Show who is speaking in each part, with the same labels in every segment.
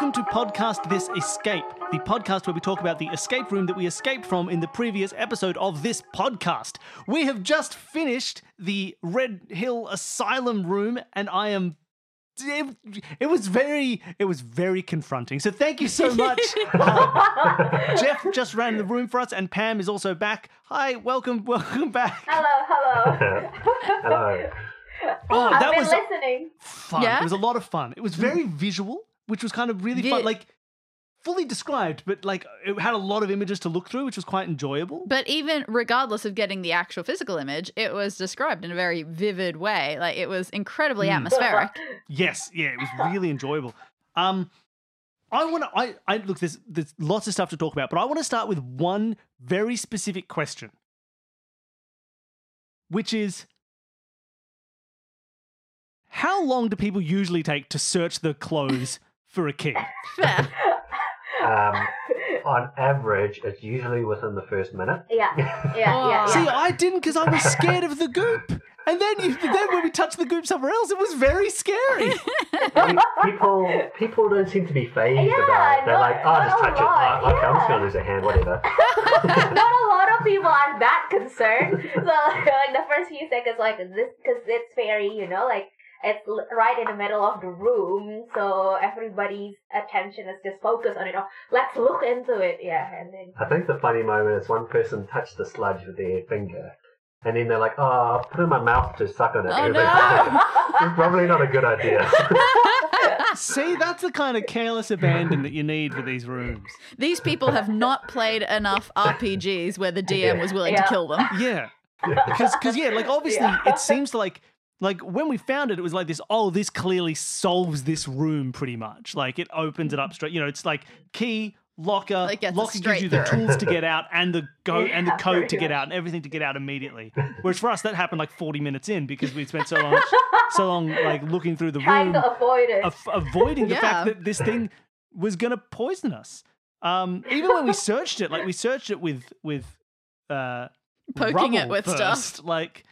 Speaker 1: Welcome to Podcast This Escape, the podcast where we talk about the escape room that we escaped from in the previous episode of this podcast. We have just finished the Red Hill Asylum room, and I am. It, it was very, it was very confronting. So thank you so much. Uh, Jeff just ran the room for us, and Pam is also back. Hi, welcome, welcome back.
Speaker 2: Hello, hello.
Speaker 3: Hello.
Speaker 1: Oh,
Speaker 2: I've
Speaker 1: that
Speaker 2: been
Speaker 1: was
Speaker 2: listening.
Speaker 1: fun.
Speaker 4: Yeah?
Speaker 1: It was a lot of fun. It was very visual, which was kind of really fun. Like fully described, but like it had a lot of images to look through, which was quite enjoyable.
Speaker 4: But even regardless of getting the actual physical image, it was described in a very vivid way. Like it was incredibly
Speaker 1: Mm.
Speaker 4: atmospheric.
Speaker 1: Yes, yeah, it was really enjoyable. Um, I want to. I, I look. There's there's lots of stuff to talk about, but I want to start with one very specific question, which is. How long do people usually take to search the clothes for a key?
Speaker 4: Fair.
Speaker 3: Um, on average, it's usually within the first minute.
Speaker 2: Yeah, yeah, yeah. yeah.
Speaker 1: See, I didn't because I was scared of the goop. And then, you, then when we touched the goop somewhere else, it was very scary.
Speaker 3: people people don't seem to be fazed
Speaker 2: Yeah,
Speaker 3: about it. They're
Speaker 2: not-
Speaker 3: like, oh, just
Speaker 2: not a
Speaker 3: touch it.
Speaker 2: lot,
Speaker 3: Oh, okay, I'm just
Speaker 2: yeah.
Speaker 3: going to lose a hand, whatever.
Speaker 2: Not a lot of people are that concerned. So like the first few seconds, like this, because it's very, you know, like it's right in the middle of the room, so everybody's attention is just focused on it. Oh, let's look into it, yeah, and then
Speaker 3: I think the funny moment is one person touched the sludge with their finger. And then they're like, oh, I'll put it in my mouth to suck on it.
Speaker 4: Oh, no.
Speaker 3: It's probably not a good idea.
Speaker 1: See, that's the kind of careless abandon that you need for these rooms.
Speaker 4: These people have not played enough RPGs where the DM was willing
Speaker 2: Yeah.
Speaker 4: to kill them.
Speaker 1: Yeah. Because, cause, yeah, like obviously
Speaker 2: Yeah.
Speaker 1: it seems like, like when we found it, it was like this, oh, this clearly solves this room pretty much. Like it opens it up straight. You know, it's like key, locker,
Speaker 4: Like,
Speaker 1: locker gives you the
Speaker 4: through.
Speaker 1: tools to get out and the go and the
Speaker 2: Yeah,
Speaker 1: code to get out and everything to get out immediately. Whereas for us, that happened like 40 minutes in because we spent so long, so long like looking through the
Speaker 2: trying
Speaker 1: room.
Speaker 2: to avoid it.
Speaker 1: af- avoiding the fact that this thing was going to poison us. Um, even when we searched it, like we searched it with with uh,
Speaker 4: Poking it with stuff.
Speaker 1: Like,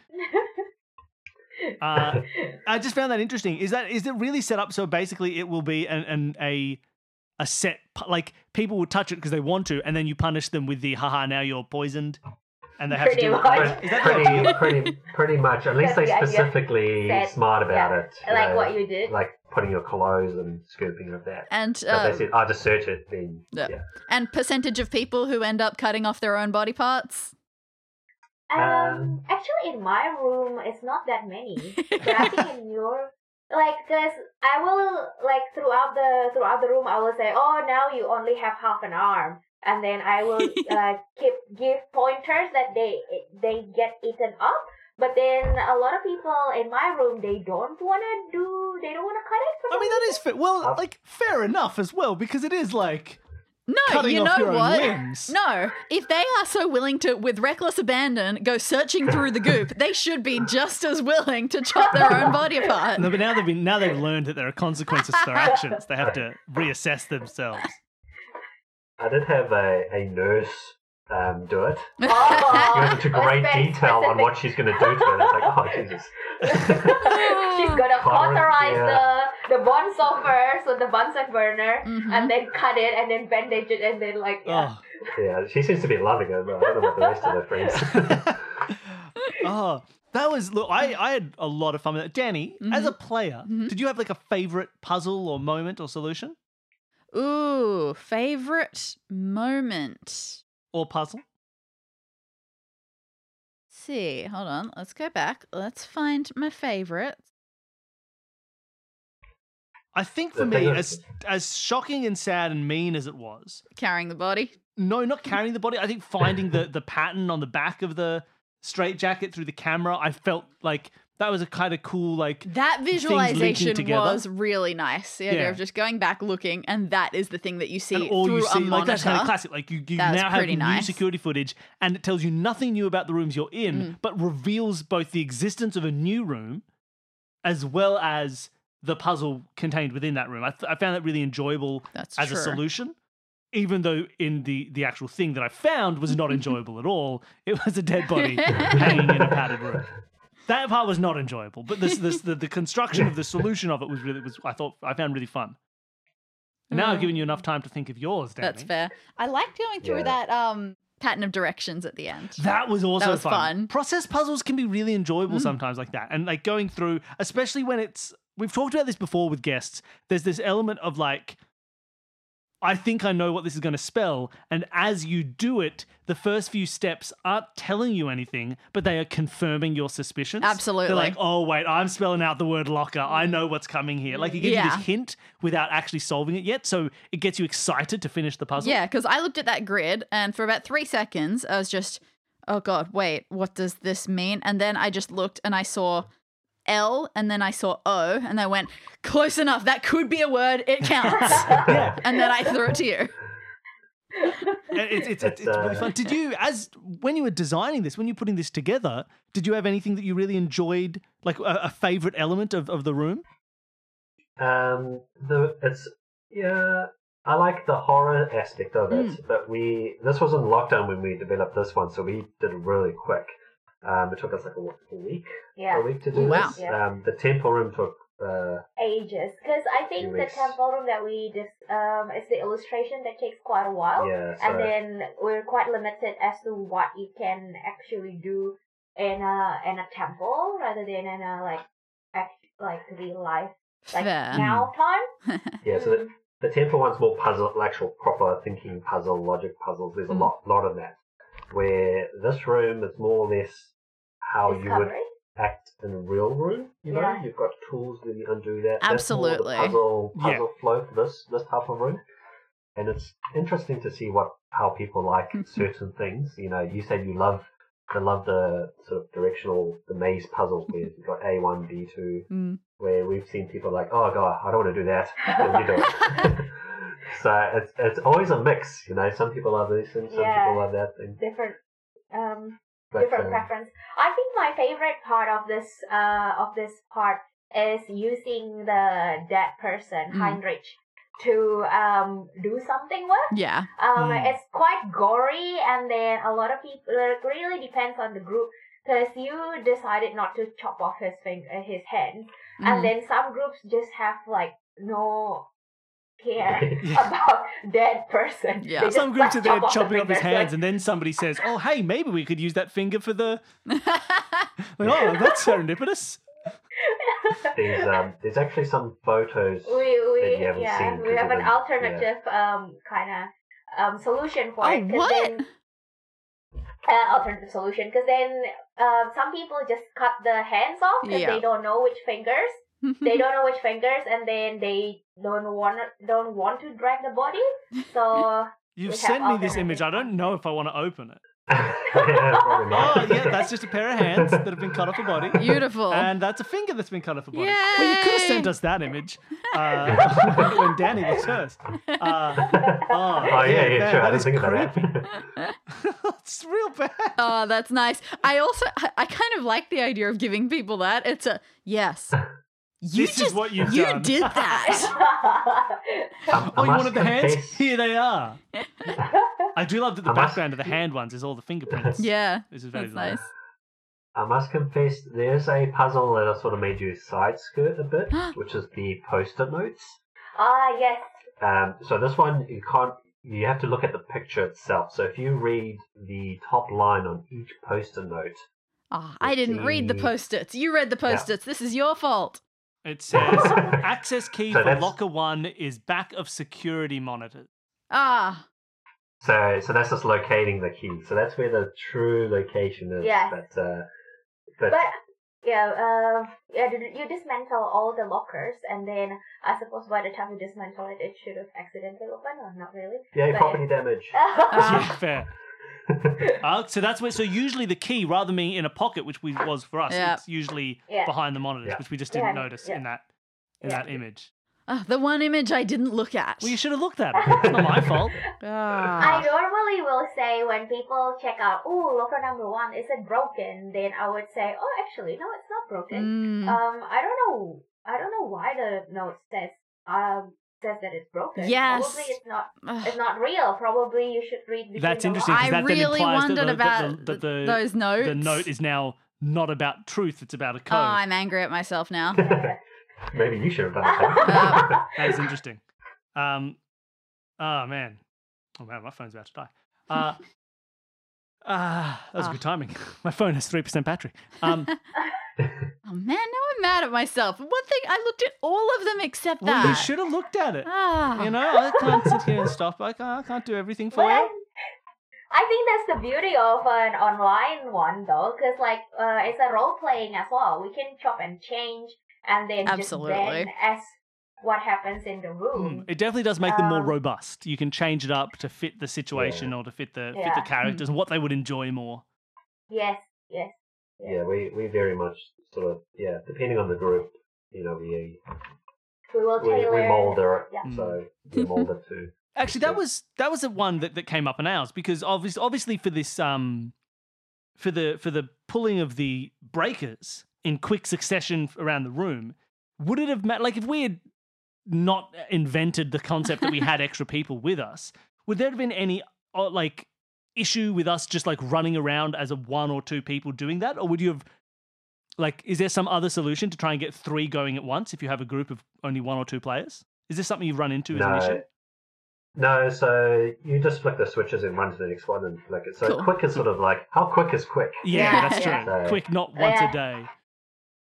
Speaker 1: uh, I just found that interesting. Is that is it really set up so basically it will be an, an a a set like people will touch it because they want to, and then you punish them with the haha now you're poisoned, and they have
Speaker 2: Pretty
Speaker 1: to do it.
Speaker 2: much.
Speaker 1: Is that
Speaker 3: pretty, pretty, pretty much. Unless
Speaker 2: That's
Speaker 3: they
Speaker 2: the
Speaker 3: specifically
Speaker 2: Said,
Speaker 3: smart about
Speaker 2: yeah.
Speaker 3: it.
Speaker 2: like
Speaker 3: know,
Speaker 2: what you did.
Speaker 3: Like putting your clothes and scooping of that.
Speaker 4: And
Speaker 3: But
Speaker 4: uh,
Speaker 3: they said, oh, just search it, then.
Speaker 4: Yeah.
Speaker 3: Yeah.
Speaker 4: and percentage of people who end up cutting off their own body parts.
Speaker 2: Um,
Speaker 3: Um,
Speaker 2: actually, in my room, it's not that many. But I think in your, like, cause I will like throughout the throughout the room, I will say, oh, now you only have half an arm, and then I will uh, keep give pointers that they they get eaten up. But then a lot of people in my room, they don't want to do, they don't want to cut it. For
Speaker 1: I mean, that is fair. Well, like fair enough as well because it is like
Speaker 4: No,
Speaker 1: cutting
Speaker 4: you
Speaker 1: off
Speaker 4: know
Speaker 1: your own
Speaker 4: what?
Speaker 1: limbs.
Speaker 4: No, if they are so willing to, with reckless abandon, go searching through the goop, they should be just as willing to chop their own body apart.
Speaker 1: No, but now they've been now they've learned that there are consequences to their actions. They have to reassess themselves.
Speaker 3: I did have a, a nurse um, do it.
Speaker 2: Oh,
Speaker 3: She went into great
Speaker 2: very
Speaker 3: detail on what she's going to do to it. It's like, oh, Jesus.
Speaker 2: She's gonna
Speaker 3: Cauterize,
Speaker 2: cauterize the the Bunsen first with the Bunsen burner,
Speaker 4: Mhm.
Speaker 2: and then cut it, and then bandage it, and then like yeah.
Speaker 1: Oh,
Speaker 3: Yeah, she seems to be loving it, but I don't know about the rest of her friends.
Speaker 1: oh, that was look. I I had a lot of fun with it. Danny, as a player,
Speaker 4: Mhm.
Speaker 1: did you have like a favorite puzzle or moment or solution
Speaker 4: Ooh, favorite moment.
Speaker 1: or puzzle?
Speaker 4: see, hold on. Let's go back. Let's find my favorites.
Speaker 1: I think for me, as as shocking and sad and mean as it was,
Speaker 4: Carrying the body.
Speaker 1: no, not carrying the body. I think finding the the pattern on the back of the straight jacket through the camera. I felt like that was a kind of cool like
Speaker 4: That visualization was really nice. The idea
Speaker 1: Yeah.
Speaker 4: of just going back looking, and that is the thing that you see
Speaker 1: and all
Speaker 4: through
Speaker 1: you see
Speaker 4: a
Speaker 1: like
Speaker 4: monitor.
Speaker 1: that's kind of classic like you, you now have new
Speaker 4: nice.
Speaker 1: security footage and it tells you nothing new about the rooms you're in
Speaker 4: Mm.
Speaker 1: but reveals both the existence of a new room as well as the puzzle contained within that room i, th- I found that really enjoyable
Speaker 4: That's
Speaker 1: as
Speaker 4: true.
Speaker 1: a solution even though in the the actual thing that i found was not enjoyable at all it was a dead body hanging in a padded room that part was not enjoyable but this, this the, the construction of the solution of it was really was i thought i found really fun Now I've
Speaker 4: Mm.
Speaker 1: given you enough time to think of yours, Danny.
Speaker 4: That's fair. I liked going through
Speaker 3: Yeah.
Speaker 4: that um pattern of directions at the end.
Speaker 1: That was also
Speaker 4: was fun.
Speaker 1: Process puzzles can be really enjoyable
Speaker 4: Mm.
Speaker 1: sometimes like that. And like going through, especially when it's we've talked about this before with guests, there's this element of like I think I know what this is going to spell. And as you do it, the first few steps aren't telling you anything, but they are confirming your suspicions.
Speaker 4: Absolutely.
Speaker 1: They're like, oh, wait, I'm spelling out the word locker. I know what's coming here. Like, it gives you
Speaker 4: Yeah.
Speaker 1: this hint without actually solving it yet. So it gets you excited to finish the puzzle.
Speaker 4: Yeah, because I looked at that grid and for about three seconds, I was just, oh God, wait, what does this mean? And then I just looked and I saw L and then I saw O and I went, close enough. That could be a word. It counts.
Speaker 1: Yeah.
Speaker 4: and then I threw it to you.
Speaker 1: It's, it's, it's,
Speaker 3: It's,
Speaker 1: it's really fun. Did you, as when you were designing this, when you were putting this together, did you have anything that you really enjoyed, like a, a favorite element of, of the room?
Speaker 3: Um, the it's yeah, I like the horror aspect of it,
Speaker 4: Mm.
Speaker 3: but we this was in lockdown when we developed this one, so we did it really quick. Um, it took us like a, what, a week,
Speaker 2: Yeah.
Speaker 3: a week to do
Speaker 4: Wow.
Speaker 3: this.
Speaker 2: Yeah.
Speaker 3: Um, the temple room took uh,
Speaker 2: ages because I think the temple room that we just um is the illustration that takes quite a while,
Speaker 3: yeah, so
Speaker 2: and then we're quite limited as to what you can actually do in a in a temple rather than in a like act, like real life like
Speaker 4: Fair.
Speaker 2: now time.
Speaker 3: yeah, so the, the temple one's more puzzle, actual proper thinking puzzle, logic puzzles. There's a
Speaker 4: Mm.
Speaker 3: lot, lot of that. Where this room is more or less how you would act in a real room. You know,
Speaker 2: Yeah.
Speaker 3: you've got tools that you undo that. That's more the
Speaker 4: Absolutely.
Speaker 3: puzzle
Speaker 1: Yeah.
Speaker 3: puzzle flow for this this type of room, and it's interesting to see what how people like certain things. You know, you said you love. I love the sort of directional, the maze puzzles where you've got A one, B two,
Speaker 4: Mm.
Speaker 3: where we've seen people like, oh god, I don't want to do that, and you do it. so it's it's always a mix, you know. Some people love this, and some
Speaker 2: Yeah.
Speaker 3: people love that thing.
Speaker 2: different
Speaker 3: But,
Speaker 2: different preference. I think my favorite part of this uh of this part is using the dead person
Speaker 4: Mm.
Speaker 2: Heinrich to um do something with.
Speaker 4: yeah.
Speaker 2: Um,
Speaker 1: Mm.
Speaker 2: it's quite gory, and then a lot of people. It really depends on the group. Because you decided not to chop off his finger, his hand,
Speaker 4: Mm.
Speaker 2: and then some groups just have like no care
Speaker 1: Yeah.
Speaker 2: about dead person.
Speaker 4: Yeah.
Speaker 1: Some groups
Speaker 2: like,
Speaker 1: are there
Speaker 2: chop off the
Speaker 1: chopping off his
Speaker 2: fingers, like,
Speaker 1: hands, and then somebody says, "Oh, hey, maybe we could use that finger for the." Like, oh, that's serendipitous.
Speaker 3: There's um, there's actually some photos.
Speaker 2: we we
Speaker 3: that you haven't
Speaker 2: yeah
Speaker 3: seen
Speaker 2: we
Speaker 3: 'cause
Speaker 2: have an
Speaker 3: them.
Speaker 2: alternative um kind of um solution for
Speaker 4: Oh,
Speaker 2: it. 'cause
Speaker 4: what?
Speaker 2: Then, uh, alternative solution because then uh, some people just cut the hands off because
Speaker 4: Yeah.
Speaker 2: they don't know which fingers they don't know which fingers and then they don't want don't want to drag the body so
Speaker 1: You've sent me this image. I don't know if I want to open it.
Speaker 3: yeah,
Speaker 1: Oh, yeah, that's just a pair of hands that have been cut off a body.
Speaker 4: Beautiful.
Speaker 1: And that's a finger that's been cut off a body. Well, you could have sent us that image uh, when, when Danny was first. Uh, oh,
Speaker 3: oh yeah, yeah,
Speaker 1: man,
Speaker 3: sure. I
Speaker 1: that
Speaker 3: didn't
Speaker 1: is
Speaker 3: think about
Speaker 1: creepy.
Speaker 3: that.
Speaker 1: it's real bad.
Speaker 4: Oh, that's nice. I also I- I kind of like the idea of giving people that. It's a yes. You
Speaker 1: This
Speaker 4: just
Speaker 1: is what you've
Speaker 4: you
Speaker 1: done.
Speaker 4: did that.
Speaker 3: I
Speaker 1: Oh, you wanted the hands?
Speaker 3: confess-
Speaker 1: Here they are. I do love that the
Speaker 3: I must-
Speaker 1: background of the hand ones is all the fingerprints.
Speaker 4: yeah,
Speaker 1: This is very nice.
Speaker 4: nice.
Speaker 3: I must confess, there's a puzzle that I sort of made you side skirt a bit, which is the post-it notes.
Speaker 2: ah yes
Speaker 3: Um, so this one you can't. You have to look at the picture itself. So if you read the top line on each post-it note,
Speaker 4: Oh, I didn't read the post-its. You read the post-its. This is your fault.
Speaker 1: It says access key
Speaker 3: So
Speaker 1: for
Speaker 3: that's-
Speaker 1: locker one is back of security monitors.
Speaker 4: Ah,
Speaker 3: so so that's just locating the key. So that's where the true location is.
Speaker 2: Yeah.
Speaker 3: But uh, but,
Speaker 2: but yeah uh yeah you you dismantle all the lockers and then i suppose by the time you dismantle it it should have accidentally opened or not really
Speaker 3: yeah,
Speaker 2: but-
Speaker 3: property damage.
Speaker 1: yeah, fair. Uh, so that's where. So usually the key, rather than being in a pocket, which we was for us,
Speaker 4: Yeah.
Speaker 1: it's usually
Speaker 2: Yeah.
Speaker 1: behind the monitors,
Speaker 3: Yeah.
Speaker 1: which we just didn't
Speaker 2: Yeah,
Speaker 1: notice
Speaker 2: yeah.
Speaker 1: in that in
Speaker 2: Yeah.
Speaker 1: that image.
Speaker 4: ah, the one image I didn't look at.
Speaker 1: Well, you should have looked at it. It's not my fault.
Speaker 2: I
Speaker 4: Ah.
Speaker 2: normally will say when people check out, oh, locker number one, is it broken? Then I would say, oh, actually, no, it's not broken.
Speaker 4: Mm.
Speaker 2: Um, I don't know, I don't know why the note says, um, says that it's broken.
Speaker 4: Yes.
Speaker 2: Probably it's not,
Speaker 4: Ugh.
Speaker 2: it's not real. Probably you should read. between
Speaker 1: That's
Speaker 2: the
Speaker 1: interesting.
Speaker 4: I
Speaker 1: that
Speaker 4: really
Speaker 1: implies that
Speaker 4: wondered
Speaker 1: the-
Speaker 4: about
Speaker 1: the- that the-
Speaker 4: those notes.
Speaker 1: The note is now not about truth; it's about a code. Oh.
Speaker 4: I'm angry at myself now.
Speaker 3: Maybe you should have done it.
Speaker 1: That is interesting. Um, oh man, oh man, my phone's about to die. Uh, ah, that was
Speaker 4: Ah.
Speaker 1: good timing. My phone has three percent battery. Um,
Speaker 4: Oh man, now I'm mad at myself. One thing I looked at all of them except
Speaker 1: well,
Speaker 4: that.
Speaker 1: you should have looked at it.
Speaker 4: Ah,
Speaker 1: You know, I can't sit here and stop. I can't, I can't do everything for
Speaker 2: But I,
Speaker 1: you.
Speaker 2: I think that's the beauty of an online one though, because like uh, it's a role playing as well. We can chop and change, and then
Speaker 4: Absolutely.
Speaker 2: just then as what happens in the room.
Speaker 1: Mm, It definitely does make them more
Speaker 2: Um,
Speaker 1: robust. You can change it up to fit the situation or to fit the fit the characters and what they would enjoy more.
Speaker 2: Yes, yes.
Speaker 3: Yeah, we, we very much sort of yeah, depending on the group, you know, we
Speaker 2: We will
Speaker 3: we,
Speaker 2: tailor.
Speaker 3: we mold it,
Speaker 2: Yeah.
Speaker 3: so we mold it to
Speaker 1: Actually, that was that was the one that, that came up in ours because obviously, obviously for this um for the for the pulling of the breakers in quick succession around the room, would it have met like if we had not invented the concept that we had extra people with us, would there have been any uh, like issue with us just like running around as a one or two people doing that, or would you have like is there some other solution to try and get three going at once if you have a group of only one or two players? Is this something you've run into as an issue?
Speaker 3: No, so you just flick the switches and run to the next one and flick it. So
Speaker 4: Cool.
Speaker 3: quick is sort of like how quick is quick?
Speaker 1: Yeah,
Speaker 2: Yeah,
Speaker 1: that's true.
Speaker 3: yeah. So-
Speaker 1: Quick, not once
Speaker 2: Yeah.
Speaker 1: a day.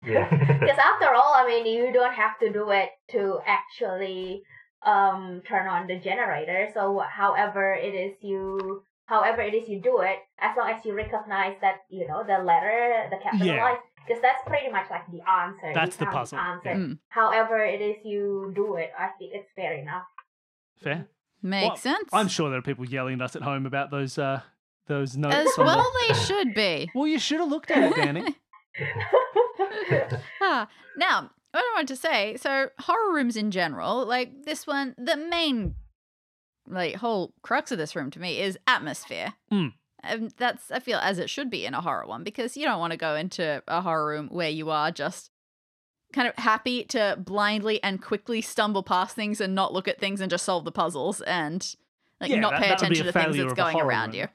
Speaker 3: Yeah.
Speaker 2: Because after all, I mean, you don't have to do it to actually um turn on the generator. So however it is you, however it is you do it, as long as you recognize that you know the letter, the capitalized, because that's pretty much like the answer.
Speaker 1: That's the puzzle.
Speaker 2: Answer.
Speaker 4: Mm.
Speaker 2: However it is you do it, I think it's fair enough.
Speaker 1: Fair.
Speaker 4: makes
Speaker 1: Well,
Speaker 4: sense.
Speaker 1: I'm sure there are people yelling at us at home about those uh those notes.
Speaker 4: As
Speaker 1: on the-
Speaker 4: well, they should be.
Speaker 1: Well, you should have looked at it, Danny.
Speaker 4: Ah, now, what I want to say, so horror rooms in general, like this one, the main like whole crux of this room to me is atmosphere.
Speaker 1: Mm.
Speaker 4: And that's I feel as it should be in a horror one because you don't want to go into a horror room where you are just kind of happy to blindly and quickly stumble past things and not look at things and just solve the puzzles and like
Speaker 1: Yeah,
Speaker 4: not
Speaker 1: that-
Speaker 4: pay
Speaker 1: that would be
Speaker 4: attention to things that's going around
Speaker 1: room.
Speaker 4: you.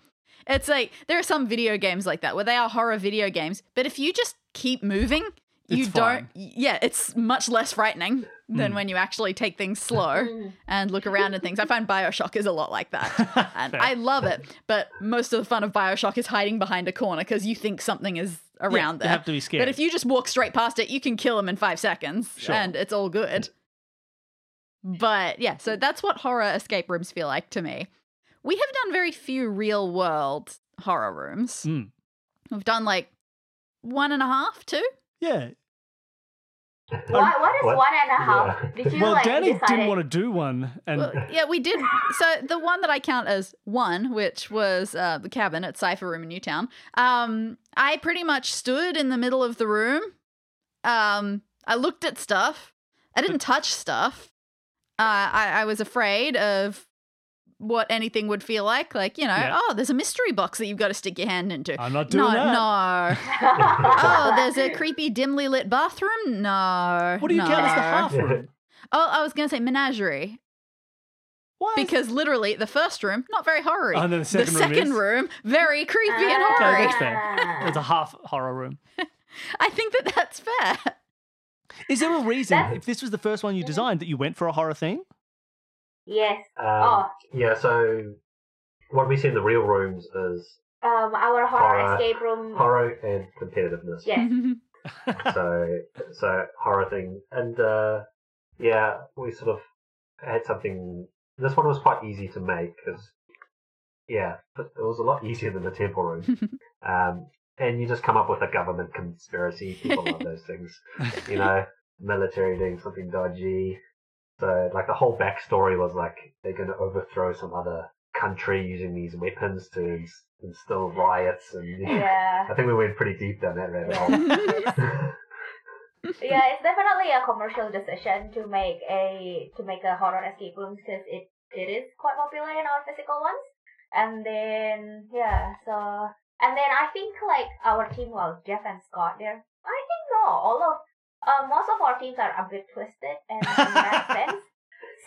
Speaker 4: It's like there are some video games like that where they are horror video games, but if you just keep moving, you
Speaker 1: It's
Speaker 4: don't.
Speaker 1: fine.
Speaker 4: Yeah, it's much less frightening than
Speaker 1: Mm.
Speaker 4: when you actually take things slow
Speaker 2: Mm.
Speaker 4: and look around and things. I find Bioshock is a lot like that. And I love it, but most of the fun of Bioshock is hiding behind a corner because you think something is
Speaker 1: Yeah,
Speaker 4: around
Speaker 1: You
Speaker 4: there.
Speaker 1: have to be scared.
Speaker 4: But if you just walk straight past it, you can kill them in five seconds
Speaker 1: Sure.
Speaker 4: and it's all good. But yeah, so that's what horror escape rooms feel like to me. We have done very few real world horror rooms.
Speaker 1: Mm.
Speaker 4: We've done like one and a half, two.
Speaker 1: Yeah.
Speaker 2: What, what is
Speaker 3: What?
Speaker 2: one and a half?
Speaker 3: Yeah.
Speaker 2: Did you
Speaker 1: Well,
Speaker 2: like
Speaker 1: Danny
Speaker 2: decide
Speaker 1: didn't want to do one, and
Speaker 4: Well, yeah, we did. So the one that I count as one, which was uh, the cabin at Cipher Room in Newtown, um, I pretty much stood in the middle of the room. Um, I looked at stuff. I didn't touch stuff. Uh, I, I was afraid of what anything would feel like. Like, you know,
Speaker 1: Yeah.
Speaker 4: oh, there's a mystery box that you've got to stick your hand into.
Speaker 1: I'm not doing
Speaker 4: no,
Speaker 1: that.
Speaker 4: no. oh, there's a creepy, dimly lit bathroom. No.
Speaker 1: What do you count as the
Speaker 4: no.
Speaker 1: half room?
Speaker 4: Oh, I was going to say menagerie
Speaker 1: Why?
Speaker 4: because literally the first room not very horror
Speaker 1: Oh, and then the second room
Speaker 4: second
Speaker 1: is?
Speaker 4: room very creepy and
Speaker 1: Okay,
Speaker 4: horror
Speaker 1: that's fair. Ah. It's a half horror room.
Speaker 4: i think that that's fair
Speaker 1: Is there a reason,
Speaker 2: That's-
Speaker 1: if this was the first one you designed, that you went for a horror theme?
Speaker 2: Yes.
Speaker 3: Um,
Speaker 2: Oh.
Speaker 3: Yeah, so what we see in the real rooms is
Speaker 2: Um, our horror
Speaker 3: Horror.
Speaker 2: escape room.
Speaker 3: horror and competitiveness.
Speaker 2: Yes.
Speaker 3: so so horror thing and uh yeah we sort of had something this one was quite easy to make because yeah but it was a lot easier than the temple room um and you just come up with a government conspiracy people love those things you know military doing something dodgy so like the whole backstory was like they're going to overthrow some other country using these weapons to instill riots and
Speaker 2: Yeah.
Speaker 3: I think we went pretty deep down that rabbit hole.
Speaker 2: yeah, it's definitely a commercial decision to make a to make a horror escape room because it it is quite popular in our physical ones. And then yeah, so and then I think like our team, well, Jeff and Scott, there. I think no, all of uh, most of our teams are a bit twisted and in that sense.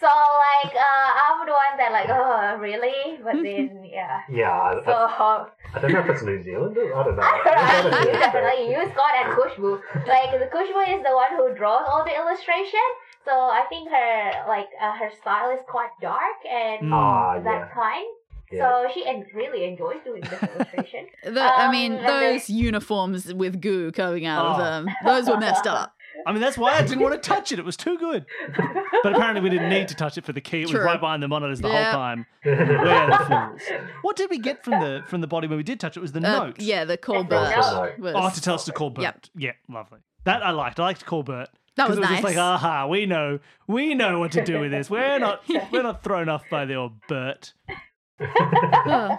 Speaker 2: So like uh, I'm the one one that like, oh, really? But then, yeah.
Speaker 3: Yeah, I,
Speaker 2: So,
Speaker 3: I, I don't know if it's New Zealand. I don't know.
Speaker 2: I
Speaker 3: It's
Speaker 2: you
Speaker 3: not a-
Speaker 2: definitely you, Scott, and Kushbu. Like the Kushbu is the one who draws all the illustration. So I think her like uh, her style is quite dark and.
Speaker 3: Ah,
Speaker 2: that
Speaker 3: yeah.
Speaker 2: kind.
Speaker 3: yeah.
Speaker 2: So she en- really enjoys doing this illustration.
Speaker 4: The, I
Speaker 2: Um,
Speaker 4: mean,
Speaker 2: and then-
Speaker 4: those uniforms with goo coming out of
Speaker 1: Oh.
Speaker 4: them, those were messed up.
Speaker 1: I mean, that's why I didn't want to touch it. It was too good. But apparently, we didn't need to touch it for the key. It was
Speaker 4: True.
Speaker 1: right behind the monitors the
Speaker 4: Yeah.
Speaker 1: whole time. We're the fools. What did we get from the from the body when we did touch it? Was the
Speaker 4: Uh,
Speaker 1: note?
Speaker 4: yeah, the call
Speaker 2: It's a
Speaker 4: Bert was.
Speaker 1: Oh, to tell us to call Bert.
Speaker 4: Yep.
Speaker 1: Yeah, lovely. That I liked. I liked to call Bert.
Speaker 4: that
Speaker 1: 'Cause
Speaker 4: was
Speaker 1: it was
Speaker 4: nice.
Speaker 1: just like, aha, we know, we know what to do with this. We're not, we're not thrown off by the old Bert.
Speaker 4: Ugh.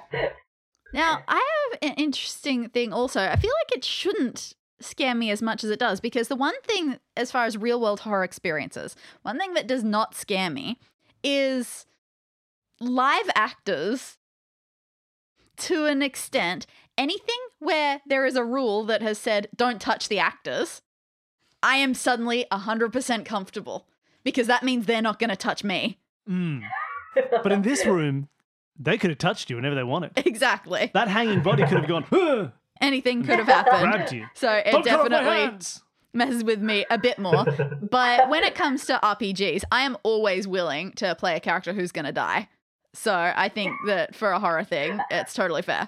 Speaker 4: Now, I have an interesting thing also. I feel like it shouldn't scare me as much as it does because the one thing, as far as real world horror experiences, one thing that does not scare me is live actors to an extent. Anything where there is a rule that has said, don't touch the actors, I am suddenly 100% comfortable because that means they're not going to touch me.
Speaker 1: Mm. But in this room, they could have touched you whenever they wanted.
Speaker 4: Exactly.
Speaker 1: That hanging body could have gone, "Huh,"
Speaker 4: Anything could have happened.
Speaker 1: grabbed you.
Speaker 4: So it
Speaker 1: Don't cut off my
Speaker 4: definitely messes with me a bit more. But when it comes to RPGs, I am always willing to play a character who's going to die. So I think that for a horror thing, it's totally fair.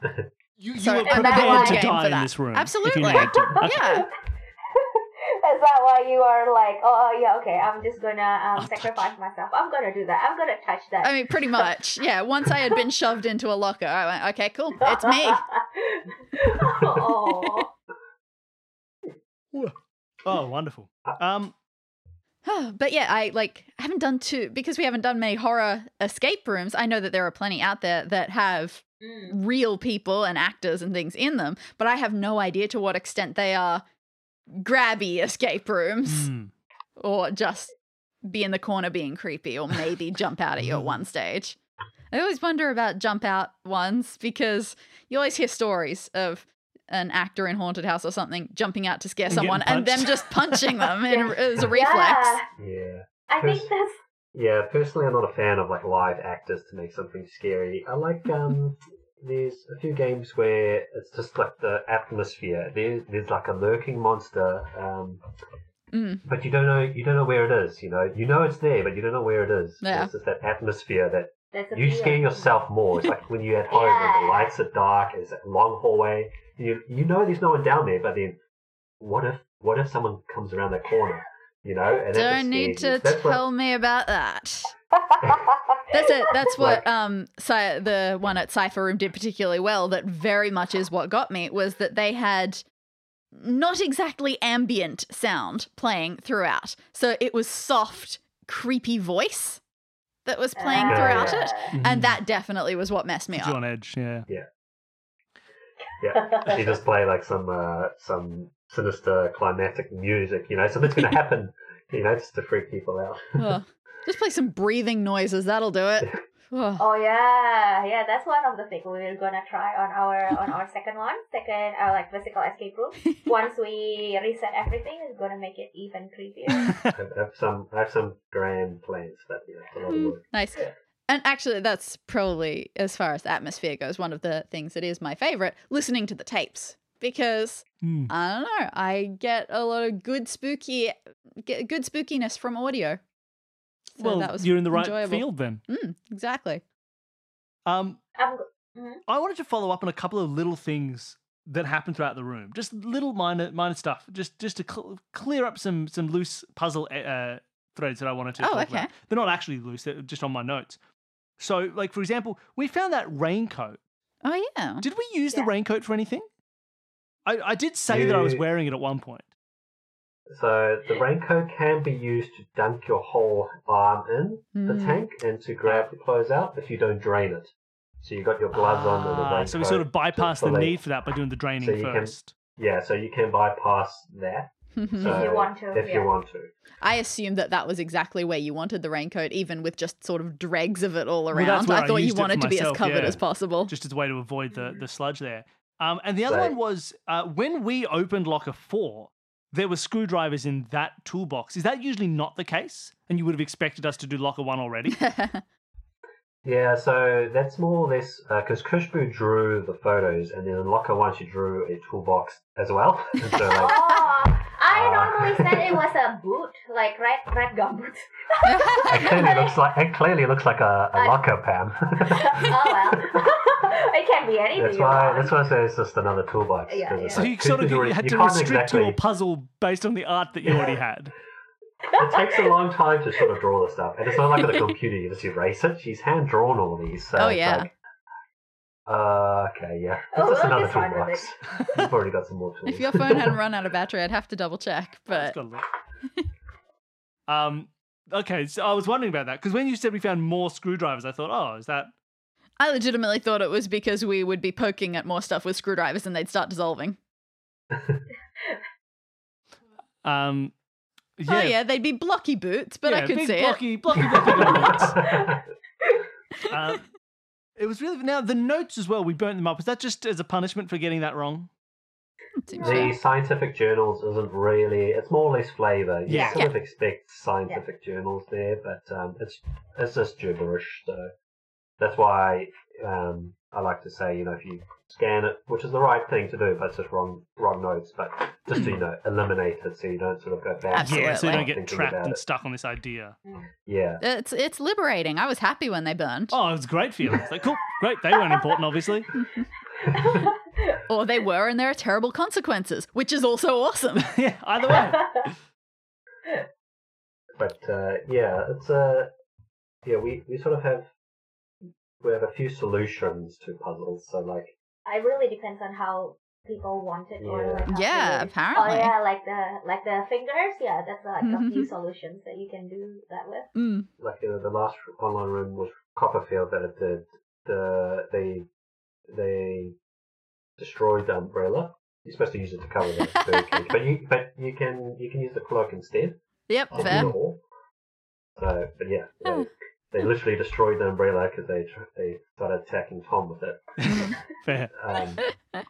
Speaker 1: You, you
Speaker 4: So-
Speaker 1: were prepared to die in this room.
Speaker 4: Absolutely.
Speaker 1: If you needed to. Okay.
Speaker 4: Yeah.
Speaker 2: Is that why you are like, oh yeah, okay, I'm just gonna um, sacrifice myself. I'm gonna do that. I'm gonna touch that.
Speaker 4: I mean, pretty much. Yeah. Once I had been shoved into a locker, I went, okay, cool. It's me.
Speaker 2: oh.
Speaker 1: Oh, wonderful. Um,
Speaker 4: but yeah, I like haven't done too because we haven't done many horror escape rooms. I know that there are plenty out there that have
Speaker 2: Mm.
Speaker 4: real people and actors and things in them, but I have no idea to what extent they are grabby escape rooms
Speaker 1: mm.
Speaker 4: or just be in the corner being creepy or maybe jump out at you at one stage. I always wonder about jump out ones because you always hear stories of an actor in haunted house or something jumping out to scare
Speaker 1: And
Speaker 4: someone and them just punching them in, as a reflex.
Speaker 2: Yeah,
Speaker 3: yeah.
Speaker 2: I think that's
Speaker 3: Yeah, personally, I'm not a fan of like live actors to make something scary. I like um, there's a few games where it's just like the atmosphere. There's there's like a lurking monster, um,
Speaker 4: Mm.
Speaker 3: but you don't know you don't know where it is. You know, you know it's there, but you don't know where it is.
Speaker 4: Yeah.
Speaker 3: It's just that atmosphere that you
Speaker 2: fear.
Speaker 3: scare yourself more. It's like when you're at home and the lights are dark. It's a long hallway. You you know there's no one down there, but then what if what if someone comes around that corner? You know, and
Speaker 4: Don't need to
Speaker 3: you. That's what-
Speaker 4: tell me about that. That's it. That's what um Cy- the one at Cipher Room did particularly well. That very much is what got me was that they had not exactly ambient sound playing throughout. So it was soft, creepy voice that was playing
Speaker 2: Ah.
Speaker 4: throughout it,
Speaker 1: Mhm.
Speaker 4: and that definitely was what messed me
Speaker 1: Puts you
Speaker 4: up.
Speaker 1: on edge. Yeah.
Speaker 3: Yeah, yeah. you just play like some uh, some sinister climatic music, you know, something's gonna happen, you know, just to freak people out.
Speaker 4: Ugh. Just play some breathing noises. That'll do it. Ugh.
Speaker 2: Oh yeah, yeah. That's one of the things we're gonna try on our on our second one, second uh, like physical escape room. Once we reset everything, it's gonna make it even creepier.
Speaker 3: I have some I have some grand plans, but you know, it's a lot.
Speaker 4: Nice. And actually, that's probably, as far as the atmosphere goes, one of the things that is my favorite listening to the tapes. Because
Speaker 1: Mm.
Speaker 4: I don't know, I get a lot of good spooky, get good spookiness from audio. So
Speaker 1: well,
Speaker 4: that was
Speaker 1: you're in the right
Speaker 4: enjoyable.
Speaker 1: field then.
Speaker 4: Mm, exactly.
Speaker 1: Um,
Speaker 2: I'm
Speaker 1: I wanted to follow up on a couple of little things that happened throughout the room, just little minor minor stuff, just just to cl- clear up some some loose puzzle uh, threads that I wanted to.
Speaker 4: Oh,
Speaker 1: talk
Speaker 4: okay.
Speaker 1: about. They're not actually loose; they're just on my notes. So, like for example, we found that raincoat.
Speaker 4: Oh yeah.
Speaker 1: Did we use the raincoat for anything? I, I did say that I was wearing it at one point.
Speaker 3: So the raincoat can be used to dunk your whole arm in the
Speaker 4: Mm.
Speaker 3: tank and to grab the clothes out if you don't drain it. So you got your gloves on and the
Speaker 1: Ah,
Speaker 3: raincoat.
Speaker 1: so we sort of bypass the need for that by doing the draining
Speaker 3: So you can-
Speaker 1: first.
Speaker 3: Yeah, so you can bypass that
Speaker 2: If you want to,
Speaker 3: If
Speaker 2: yeah.
Speaker 3: you want to.
Speaker 4: I assumed that that was exactly where you wanted the raincoat, even with just sort of dregs of it all around.
Speaker 1: that's where
Speaker 4: I
Speaker 1: I
Speaker 4: thought you
Speaker 1: used it
Speaker 4: wanted
Speaker 1: for
Speaker 4: to be
Speaker 1: myself,
Speaker 4: as covered
Speaker 1: yeah.
Speaker 4: as possible.
Speaker 1: just as a way to avoid the,
Speaker 2: Mm.
Speaker 1: the sludge there. Um, and the other
Speaker 3: So-
Speaker 1: one was uh, when we opened locker four, there were screwdrivers in that toolbox. Is that usually not the case? And you would have expected us to do locker one already?
Speaker 3: Yeah, so that's more or less uh, because Kushbu drew the photos, and then in Locker once she drew a toolbox as well. So, like,
Speaker 2: Oh, I
Speaker 3: Uh,
Speaker 2: normally said it was a boot, like red red gum boot.
Speaker 3: it clearly looks like it clearly looks like a, a
Speaker 2: I-
Speaker 3: locker, Pam.
Speaker 2: oh well, it can be anything.
Speaker 3: that's why.
Speaker 2: want.
Speaker 3: That's why I say it's just another toolbox.
Speaker 2: Yeah,
Speaker 3: 'cause
Speaker 2: yeah.
Speaker 1: So
Speaker 3: like
Speaker 1: you sort of
Speaker 3: Kushbu's already-
Speaker 1: had to restrict
Speaker 3: exactly-
Speaker 1: your puzzle based on the art that you already had.
Speaker 3: It takes a long time to sort of draw the stuff, and it's not like on the computer you just erase it. She's hand drawn all these. So
Speaker 4: Oh, yeah.
Speaker 3: Like, uh, okay, yeah.
Speaker 2: Oh,
Speaker 3: just another
Speaker 2: just run with
Speaker 3: toolbox. You've already got some more tools.
Speaker 4: if your phone hadn't run out of battery, I'd have to double check. But
Speaker 1: um, okay, so I was wondering about that because when you said we found more screwdrivers, I thought, oh, is that?
Speaker 4: I legitimately thought it was because we would be poking at more stuff with screwdrivers and they'd start dissolving.
Speaker 1: Um,
Speaker 4: Oh yeah, they'd be blocky boots, but I could
Speaker 1: big
Speaker 4: see
Speaker 1: blocky, blocky, blocky boots.
Speaker 3: it.
Speaker 1: Um, it was really now the notes as well. We burnt them up. Was that just as a punishment for getting that wrong?
Speaker 3: the
Speaker 4: fair.
Speaker 3: scientific journals isn't really. It's more or less flavour. You
Speaker 1: Yeah.
Speaker 3: sort of expect scientific journals there, but um, it's it's just gibberish. So that's why um, I like to say, you know, if you scan it, which is the right thing to do, but it's just wrong wrong notes. But just to you know, eliminate it so you don't sort of go back.
Speaker 4: Absolutely.
Speaker 1: Yeah, so you don't get trapped and
Speaker 3: it.
Speaker 1: stuck on this idea.
Speaker 3: Yeah.
Speaker 4: It's it's liberating. I was happy when they burned.
Speaker 1: Oh, it was a great feeling. It's like, cool, great. They weren't important, obviously.
Speaker 4: Or they were, and there are terrible consequences, which is also awesome.
Speaker 1: yeah, either way.
Speaker 3: but uh, yeah, it's uh, yeah, we, we sort of have we have a few solutions to puzzles. So like
Speaker 2: it really depends on how people want it or
Speaker 3: Yeah.
Speaker 2: like
Speaker 4: Yeah,
Speaker 2: they-
Speaker 4: apparently.
Speaker 2: Oh yeah, like the like the fingers. Yeah, that's like a
Speaker 4: Mhm.
Speaker 2: few solutions that you can do that with.
Speaker 4: Mm.
Speaker 3: like uh, the last online room was Copperfield that it did. The they they destroyed the umbrella. You're supposed to use it to cover the bird cage, but you but you can you can use the cloak instead.
Speaker 4: Yep, fair.
Speaker 3: So, but yeah, they, they literally destroyed the umbrella because they tr- they started attacking Tom with it.
Speaker 1: Fair.
Speaker 3: Um,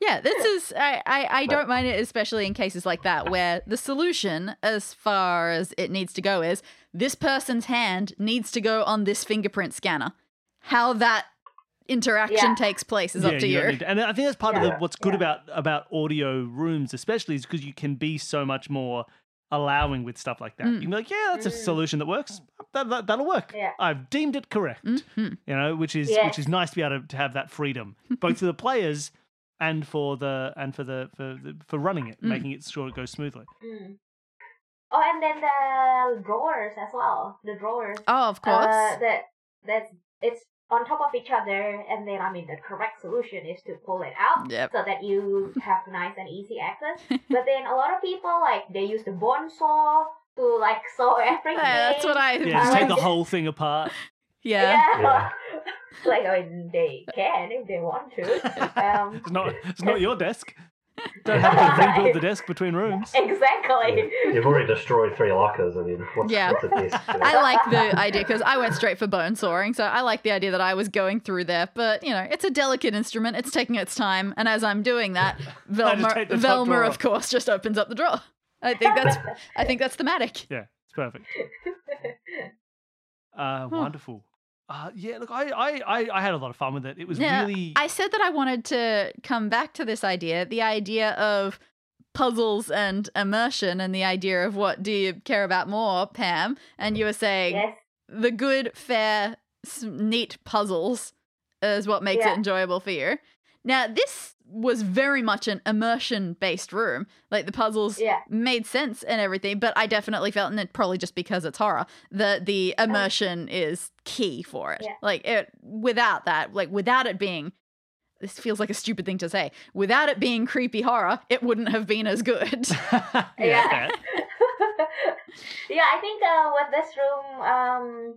Speaker 4: Yeah, this is I, I, I
Speaker 3: But-
Speaker 4: don't mind it, especially in cases like that where the solution, as far as it needs to go, is this person's hand needs to go on this fingerprint scanner. How that interaction
Speaker 2: Yeah.
Speaker 4: takes place is
Speaker 1: yeah,
Speaker 4: up to
Speaker 1: you
Speaker 4: you.
Speaker 1: don't to- and I think that's part of the, what's good
Speaker 2: Yeah.
Speaker 1: about about audio rooms, especially, is because you can be so much more allowing with stuff like that.
Speaker 4: Mm.
Speaker 1: You can be like, yeah, that's a
Speaker 2: Mm.
Speaker 1: solution that works. That, that that'll work.
Speaker 2: Yeah.
Speaker 1: I've deemed it correct.
Speaker 4: Mhm.
Speaker 1: You know, which is which is nice to be able to, to have that freedom, both for the players and for the and for the for the, for running it,
Speaker 4: Mm.
Speaker 1: making it sure it goes smoothly.
Speaker 2: Mm. Oh, and then the drawers as well. The drawers.
Speaker 4: Oh, of course.
Speaker 2: Uh, that that's it's on top of each other, and then I mean the correct solution is to pull it out
Speaker 4: Yep.
Speaker 2: so that you have nice and easy access. but then a lot of people like they use the bone saw to like saw everything.
Speaker 4: Yeah, that's what I.
Speaker 1: Yeah, just take the whole thing apart.
Speaker 4: Yeah.
Speaker 3: Yeah.
Speaker 2: like I mean, they can if they want to. Um,
Speaker 1: It's not it's not your desk. Don't have to rebuild the desk between rooms.
Speaker 2: exactly.
Speaker 3: you've already destroyed three lockers. I mean, what's,
Speaker 4: Yeah.
Speaker 3: what's desk? you know?
Speaker 4: I like the idea because I went straight for bone sawing, so I like the idea that I was going through there. But you know, it's a delicate instrument; it's taking its time, and as I'm doing that, Velma,
Speaker 1: take the top
Speaker 4: Velma, of course, just opens up the drawer. I think that's, I think that's thematic.
Speaker 1: Yeah, it's perfect. Uh, wonderful. Uh, yeah, look, I, I, I, I had a lot of fun with it. It was
Speaker 4: Yeah,
Speaker 1: really.
Speaker 4: I said that I wanted to come back to this idea, the idea of puzzles and immersion, and the idea of what do you care about more, Pam? And you were saying
Speaker 2: yes.
Speaker 4: the good, fair, neat puzzles is what makes
Speaker 2: Yeah.
Speaker 4: it enjoyable for you. Now, this was very much an immersion based room. Like the puzzles
Speaker 2: Yeah.
Speaker 4: made sense and everything, but I definitely felt, and it probably just because it's horror, that the immersion is key for it.
Speaker 2: Yeah.
Speaker 4: Like it, without that, like without it being, this feels like a stupid thing to say. Without it being creepy horror, it wouldn't have been as good.
Speaker 1: yeah,
Speaker 2: Yeah. yeah, I think uh, with this room, um,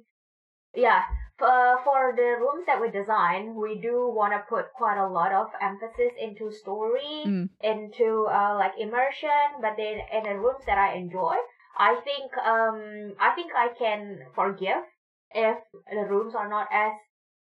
Speaker 2: yeah, for, for the rooms that we design, we do want to put quite a lot of emphasis into story,
Speaker 4: Mm.
Speaker 2: into uh, like immersion. But then in the rooms that I enjoy, I think um, I think I can forgive if the rooms are not as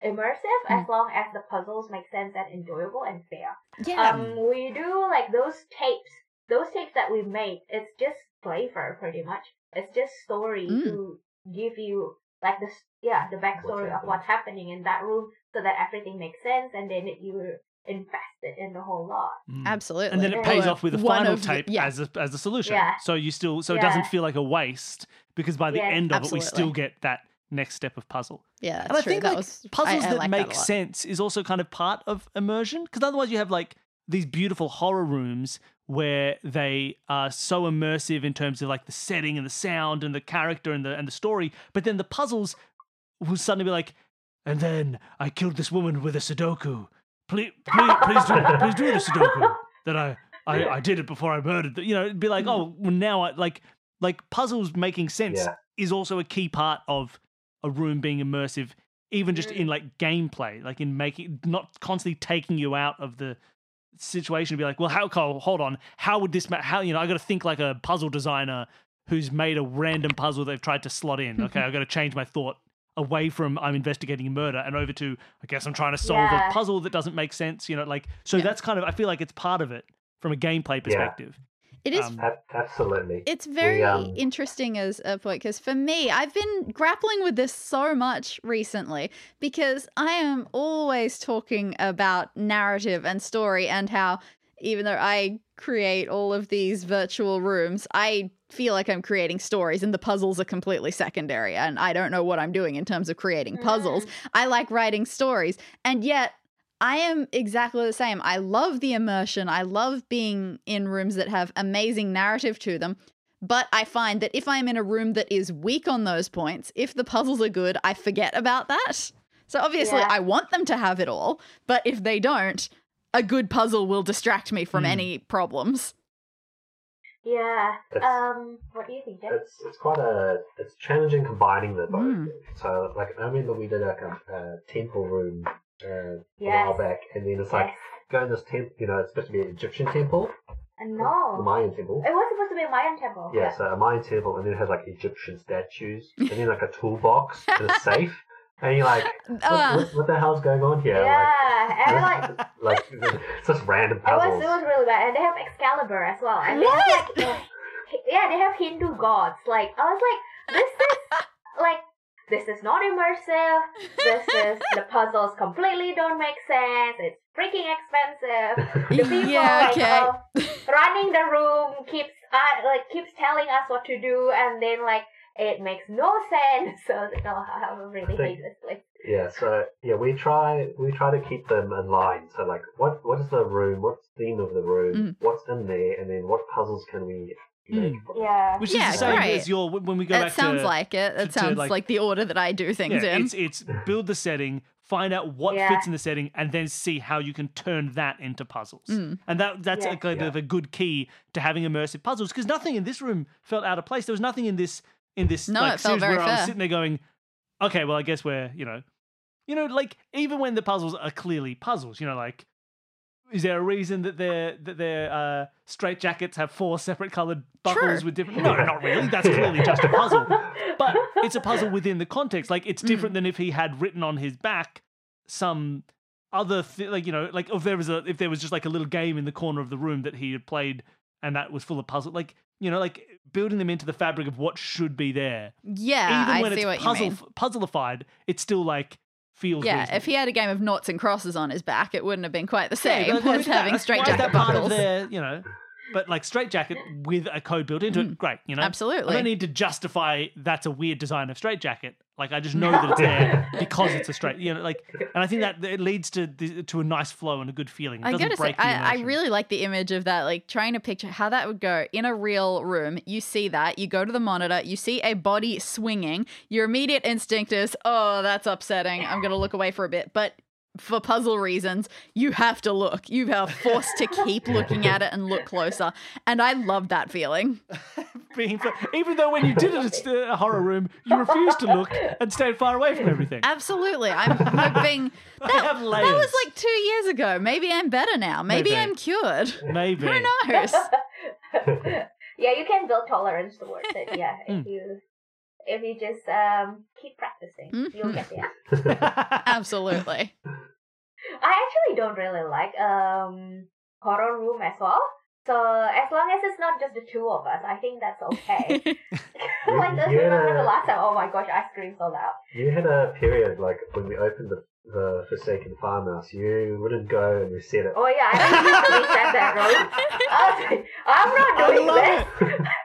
Speaker 2: immersive as long as the puzzles make sense and enjoyable and fair.
Speaker 4: yeah.
Speaker 2: Um, we do like those tapes. Those tapes that we made, it's just flavor pretty much. It's just story
Speaker 4: Mm.
Speaker 2: to give you like the yeah the backstory of what's happening in that room, so that everything makes sense, and then you're invested in the whole lot.
Speaker 1: Mm.
Speaker 4: Absolutely.
Speaker 1: And then it
Speaker 2: Or
Speaker 1: pays off with a final
Speaker 4: of the-
Speaker 1: tape
Speaker 4: yeah.
Speaker 1: as a as a solution.
Speaker 2: Yeah.
Speaker 1: So you still so it doesn't feel like a waste because by the
Speaker 2: Yeah.
Speaker 1: end of it we still get that next step of puzzle.
Speaker 4: Yeah, that's
Speaker 1: and I
Speaker 4: true.
Speaker 1: think
Speaker 4: that
Speaker 1: like,
Speaker 4: was
Speaker 1: puzzles
Speaker 4: I, I
Speaker 1: that
Speaker 4: like
Speaker 1: make
Speaker 4: that
Speaker 1: sense is also kind of part of immersion because otherwise you have like these beautiful horror rooms where they are so immersive in terms of like the setting and the sound and the character and the and the story, but then the puzzles will suddenly be like, and then I killed this woman with a Sudoku. Please, please, please do, please do the Sudoku that I, I, I did it before I murdered. The, you know, it'd be like, oh, well, now I like, like puzzles making sense
Speaker 3: Yeah.
Speaker 1: is also a key part of a room being immersive, even just mm. in like gameplay, like in making, not constantly taking you out of the situation. to Be like, well, how? Hold on, how would this? Ma- how you know? I got to think like a puzzle designer who's made a random puzzle they've tried to slot in. Okay, I've got to change my thought away from I'm investigating a murder and over to I guess I'm trying to solve
Speaker 2: Yeah.
Speaker 1: a puzzle that doesn't make sense. You know, like so
Speaker 4: Yeah.
Speaker 1: that's kind of I feel like it's part of it from a gameplay perspective.
Speaker 4: It is
Speaker 1: Um,
Speaker 3: absolutely.
Speaker 4: It's very
Speaker 3: um,
Speaker 4: interesting as a point because for me, I've been grappling with this so much recently because I am always talking about narrative and story and how even though I create all of these virtual rooms, I feel like I'm creating stories and the puzzles are completely secondary and I don't know what I'm doing in terms of creating puzzles. I like writing stories and yet I am exactly the same. I love the immersion. I love being in rooms that have amazing narrative to them. But I find that if I'm in a room that is weak on those points, if the puzzles are good, I forget about that. So obviously,
Speaker 2: Yeah.
Speaker 4: I want them to have it all. But if they don't, a good puzzle will distract me from
Speaker 1: Hmm.
Speaker 4: any problems.
Speaker 2: Yeah.
Speaker 3: It's-
Speaker 2: Um. What do you think, Jeff?
Speaker 3: It's it's quite a it's challenging combining the both.
Speaker 4: Mm.
Speaker 3: So like I remember we did like a, a temple room uh, a while back, and then it's like
Speaker 2: Yes.
Speaker 3: go in this temple. You know, it's supposed to be an Egyptian temple,
Speaker 2: Uh,
Speaker 3: the
Speaker 2: no.
Speaker 3: Mayan temple.
Speaker 2: It was supposed to be a Mayan temple.
Speaker 3: Yeah, so a Mayan temple, and then it has like Egyptian statues, and then like a toolbox and a safe, and you're like, what,
Speaker 4: Uh,
Speaker 3: what, what the hell's going on here?
Speaker 2: Yeah, and like
Speaker 3: Like, like it's just random
Speaker 2: it was it was really bad, and they have Excalibur as well, and
Speaker 4: What?
Speaker 2: they have like yeah, they have Hindu gods. Like I was like, this is like this is not immersive. This is the puzzles completely don't make sense. It's freaking expensive. The people
Speaker 4: Yeah,
Speaker 2: like
Speaker 4: okay.
Speaker 2: uh, running the room keeps uh, like keeps telling us what to do, and then like it makes no sense. So I was like, oh, I really
Speaker 3: think-
Speaker 2: hate this place.
Speaker 3: Yeah, so yeah, we try we try to keep them in line. So like, what what is the room? What's the theme of the room?
Speaker 4: Mm.
Speaker 3: What's in there? And then what puzzles can we make?
Speaker 1: Mm.
Speaker 2: Yeah.
Speaker 1: Which
Speaker 4: Yeah,
Speaker 1: is the same
Speaker 4: great.
Speaker 1: as your when we go back to,
Speaker 4: That
Speaker 1: back
Speaker 4: sounds
Speaker 1: to
Speaker 4: like it.
Speaker 1: to-
Speaker 4: That
Speaker 1: to,
Speaker 4: sounds
Speaker 1: like-
Speaker 4: like, the order that I do things
Speaker 1: yeah,
Speaker 4: in.
Speaker 1: it's it's build the setting, find out what
Speaker 2: Yeah.
Speaker 1: fits in the setting, and then see how you can turn that into puzzles.
Speaker 4: Mm.
Speaker 1: And that that's
Speaker 2: Yeah.
Speaker 1: a kind
Speaker 3: Yeah.
Speaker 1: of a good key to having immersive puzzles because nothing in this room felt out of place. There was nothing in this in this
Speaker 4: No,
Speaker 1: like
Speaker 4: it felt
Speaker 1: series
Speaker 4: very
Speaker 1: where I was sitting there going, okay, well, I guess we're you know, you know, like even when the puzzles are clearly puzzles, you know, like. Is there a reason that their that their uh, straight jackets have four separate coloured buckles
Speaker 4: Sure.
Speaker 1: with different? No, not really. That's clearly just a puzzle but it's a puzzle within the context. Like it's different than if he had written on his back some other thi- like you know like if there was a if there was just like a little game in the corner of the room that he had played and that was full of puzzle like you know like building them into the fabric of what should be there.
Speaker 4: yeah,
Speaker 1: Even
Speaker 4: I
Speaker 1: when
Speaker 4: see
Speaker 1: it's
Speaker 4: what
Speaker 1: puzzle
Speaker 4: you mean.
Speaker 1: puzzleified, it still like feels
Speaker 4: Yeah,
Speaker 1: reasonable.
Speaker 4: if he had a game of noughts and crosses on his back, it wouldn't have been quite the same
Speaker 1: like,
Speaker 4: as having
Speaker 1: why
Speaker 4: straight
Speaker 1: that
Speaker 4: jacket buckles.
Speaker 1: their you know but like straight jacket with a code built into it hmm. great you know
Speaker 4: absolutely.
Speaker 1: I don't need to justify that's a weird design of straight jacket. Like I just know that it's there because it's a straight, you know, like, and I think that it leads to the, to a nice flow and a good feeling. It
Speaker 4: I
Speaker 1: doesn't
Speaker 4: gotta say,
Speaker 1: the
Speaker 4: I, I really like the image of that, like trying to picture how that would go in a real room. You see that, you go to the monitor, you see a body swinging. Your immediate instinct is, oh, that's upsetting. I'm going to look away for a bit. But for puzzle reasons, you have to look. You are forced to keep looking at it and look closer. And I love that feeling.
Speaker 1: Being fl- even though when you did it at a horror room, you refused to look and stayed far away from everything.
Speaker 4: Absolutely. I'm hoping
Speaker 1: I
Speaker 4: that,
Speaker 1: have
Speaker 4: that was like two years ago. Maybe I'm better now. Maybe,
Speaker 1: Maybe.
Speaker 4: I'm cured.
Speaker 1: Maybe.
Speaker 4: Who knows?
Speaker 2: yeah, you can build tolerance towards it. Yeah, if
Speaker 1: Mm.
Speaker 2: you if you just um keep practicing, you'll
Speaker 4: Mhm.
Speaker 2: get there.
Speaker 4: Absolutely.
Speaker 2: I actually don't really like um horror room as well So as long as it's not just the two of us, I think that's okay. like this,
Speaker 3: Yeah.
Speaker 2: remember the last time? Oh my gosh, I screamed so loud.
Speaker 3: You had a period like when we opened the the Forsaken Farmhouse. You wouldn't go and reset it.
Speaker 2: Oh yeah, I don't used to reset that room. I was like, I'm not doing
Speaker 1: love
Speaker 2: this.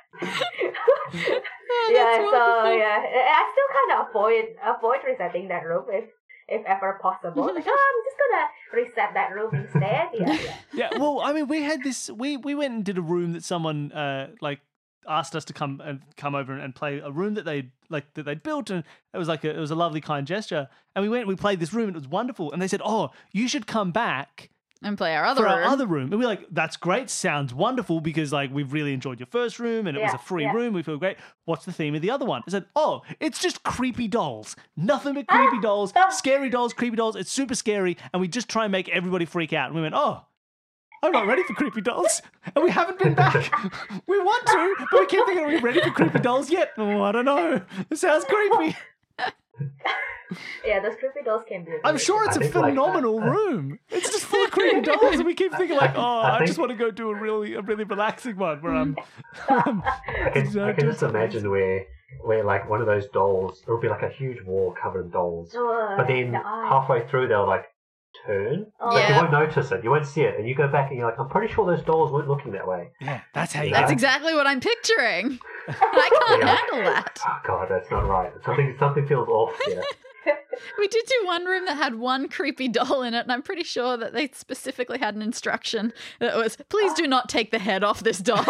Speaker 4: Oh,
Speaker 2: yeah,
Speaker 4: that's
Speaker 2: so
Speaker 4: wonderful.
Speaker 2: yeah, I still kind of avoid avoid resetting that room if if ever possible. Like, oh, I'm just gonna reset that room instead. Yeah, yeah.
Speaker 1: yeah, well, I mean, we had this. We we went and did a room that someone uh like asked us to come and come over and, play a room that they like that they'd built, and it was like a, it was a lovely kind gesture. And we went, we played this room, and it was wonderful. And they said, "Oh, you should come back."
Speaker 4: And play our other
Speaker 1: for
Speaker 4: room.
Speaker 1: our other room. And we're like, that's great. Sounds wonderful because like we've really enjoyed your first room and it was
Speaker 2: Yeah,
Speaker 1: a free
Speaker 2: yeah.
Speaker 1: room. We feel great. What's the theme of the other one? I said, oh, it's just creepy dolls. Nothing but
Speaker 2: Ah,
Speaker 1: creepy dolls, scary dolls, creepy dolls. It's super scary. And we just try and make everybody freak out. And we went, oh, I'm not ready for creepy dolls. And we haven't been back. we want to, but we keep thinking, are we ready for creepy dolls yet? Oh, I don't know. It sounds creepy.
Speaker 2: Yeah, those creepy dolls can be.
Speaker 1: I'm sure it's
Speaker 3: I
Speaker 1: a
Speaker 3: think, like,
Speaker 1: phenomenal
Speaker 3: uh,
Speaker 1: room. It's just full of creepy dolls, and we keep thinking like, oh,
Speaker 3: I
Speaker 1: I, just want to go do a really, a really relaxing one where I'm. I'm
Speaker 3: I can,
Speaker 1: So
Speaker 3: I can just
Speaker 1: something.
Speaker 3: imagine where where like one of those dolls, it would be like a huge wall covered in dolls.
Speaker 2: Oh,
Speaker 3: But then
Speaker 2: the
Speaker 3: halfway through they'll like turn.
Speaker 2: Oh.
Speaker 3: Like you won't notice it. You won't see it. And you go back and you're like, I'm pretty sure those dolls weren't looking that way.
Speaker 1: yeah, that's how you.
Speaker 4: That's
Speaker 3: Yeah.
Speaker 4: exactly what I'm picturing. I can't
Speaker 3: Yeah.
Speaker 4: handle that.
Speaker 3: Oh god, that's not right. Something something feels off here.
Speaker 4: We did do one room that had one creepy doll in it, and I'm pretty sure that they specifically had an instruction that was, please do not take the head off this doll.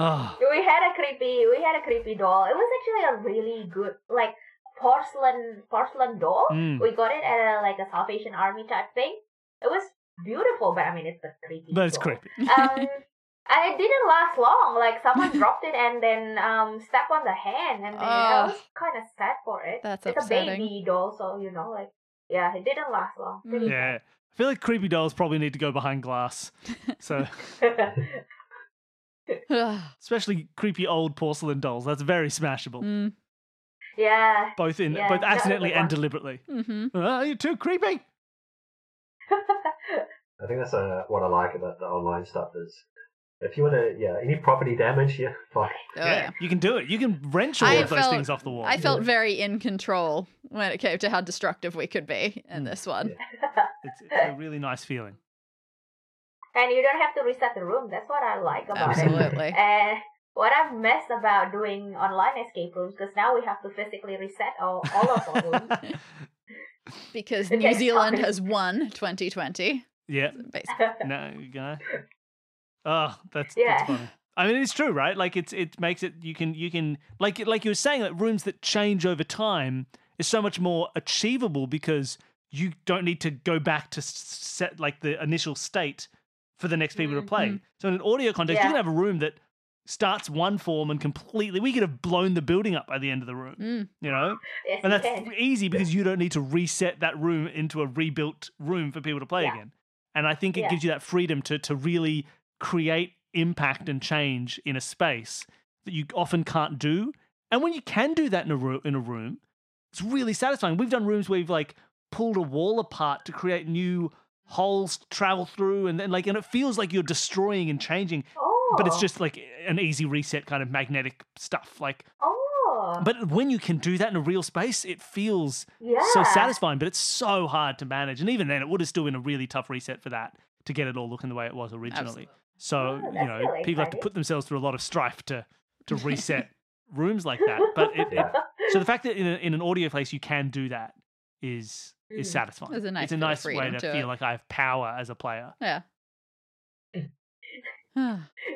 Speaker 1: Oh,
Speaker 2: we had a creepy we had a creepy doll. It was actually a really good like porcelain porcelain doll.
Speaker 1: Mm.
Speaker 2: We got it at a like a Salvation Army type thing. It was beautiful, but I mean it's a creepy.
Speaker 1: but it's
Speaker 2: doll.
Speaker 1: creepy.
Speaker 2: Um, and it didn't last long. Like someone dropped it and then um stepped on the hand, and then I
Speaker 4: Ugh.
Speaker 2: was kind of sad for it.
Speaker 4: That's
Speaker 2: it's
Speaker 4: upsetting.
Speaker 2: a baby doll, so you know, like yeah, it didn't last long. Pretty
Speaker 1: Yeah, I feel like creepy dolls probably need to go behind glass. So, especially creepy old porcelain dolls, that's very smashable.
Speaker 4: mm,
Speaker 2: yeah.
Speaker 1: Both in,
Speaker 2: Yeah,
Speaker 1: both
Speaker 2: that was a
Speaker 1: accidentally and
Speaker 2: one.
Speaker 1: deliberately.
Speaker 4: hmm
Speaker 1: Oh, you're too creepy.
Speaker 3: I think that's uh, what I like about the online stuff is if you want to, yeah, any property damage, yeah, fine.
Speaker 4: Oh, yeah.
Speaker 1: you can do it. You can wrench all
Speaker 4: I
Speaker 1: of those things off the wall.
Speaker 4: I felt very in control when it came to how destructive we could be in
Speaker 1: Mm.
Speaker 4: this one.
Speaker 1: it's, it's a really nice feeling.
Speaker 2: and you don't have to reset the room. That's what I like about it.
Speaker 4: Absolutely.
Speaker 2: And what I've missed about doing online escape rooms, because now we have to physically reset all, all of our rooms.
Speaker 4: because New
Speaker 2: takes
Speaker 4: Zealand
Speaker 2: time.
Speaker 4: has won 2020.
Speaker 1: Yeah.
Speaker 4: Basically.
Speaker 1: No, you gonna. Oh, that's
Speaker 2: Yeah.
Speaker 1: that's funny. I mean, it's true, right? Like, it's it makes it you can you can like like you were saying, like rooms that change over time is so much more achievable because you don't need to go back to set like the initial state for the next people to mm-hmm.
Speaker 4: play.
Speaker 1: So in an audio context, you
Speaker 2: Yeah.
Speaker 1: can have a room that starts one form and completely we could have blown the building up by the end of the room.
Speaker 4: Mm.
Speaker 1: You know,
Speaker 2: yes,
Speaker 1: and that's
Speaker 2: can.
Speaker 1: easy because you don't need to reset that room into a rebuilt room for people to play
Speaker 2: Yeah.
Speaker 1: again. And I think it
Speaker 2: Yeah.
Speaker 1: gives you that freedom to to really create impact and change in a space that you often can't do. And when you can do that in a room, in a room, it's really satisfying. We've done rooms where we've like pulled a wall apart to create new holes to travel through, and then like, and it feels like you're destroying and changing,
Speaker 2: Oh,
Speaker 1: but it's just like an easy reset kind of magnetic stuff. Like,
Speaker 2: oh,
Speaker 1: but when you can do that in a real space, it feels
Speaker 2: yeah.
Speaker 1: so satisfying, but it's so hard to manage. And even then, it would have still been a really tough reset for that to get it all looking the way it was originally.
Speaker 4: Absolutely.
Speaker 1: So
Speaker 2: Oh,
Speaker 1: you know,
Speaker 2: really
Speaker 1: people have to put themselves through a lot of strife to to reset rooms like that. But it,
Speaker 3: Yeah.
Speaker 1: so the fact that in, a, in an audio place you can do that is is
Speaker 2: Mm.
Speaker 1: satisfying.
Speaker 4: There's a nice
Speaker 1: it's a nice way to
Speaker 4: to
Speaker 1: feel
Speaker 4: it.
Speaker 1: like I have power as a player.
Speaker 4: Yeah.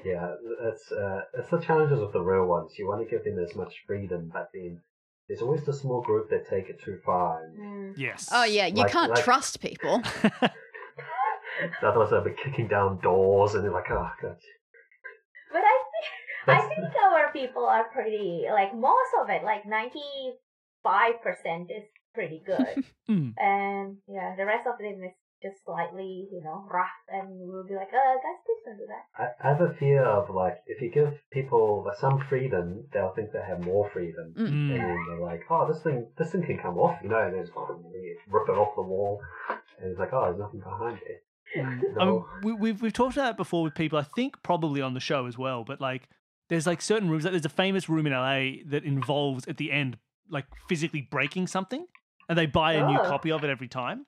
Speaker 3: Yeah, it's uh, it's the challenges of the real ones. You want to give them as much freedom, but then there's always the small group that take it too far. And
Speaker 2: Mm.
Speaker 1: Yes.
Speaker 4: oh yeah, you
Speaker 3: Like-
Speaker 4: can't
Speaker 3: like-
Speaker 4: trust people.
Speaker 3: the others will be kicking down doors, and they're like, oh god.
Speaker 2: But I think I think our people are pretty like most of it, like ninety five percent is pretty good,
Speaker 1: Mm.
Speaker 2: and yeah, the rest of them is just slightly, you know, rough, and we'll be like, uh, guys, please don't do that.
Speaker 3: I, I have a fear of like if you give people some freedom, they'll think they have more freedom,
Speaker 4: Mm.
Speaker 1: Mm.
Speaker 3: and then they're like, oh, this thing, this thing can come off, you know, and then it's, you rip it off the wall, and it's like, "Oh, there's nothing behind there."
Speaker 1: I mean, we, we've we've talked about that before with people. I think probably on the show as well. But like, there's like certain rooms. Like, there's a famous room in LA that involves at the end like physically breaking something, and they buy a new
Speaker 2: Oh.
Speaker 1: copy of it every time.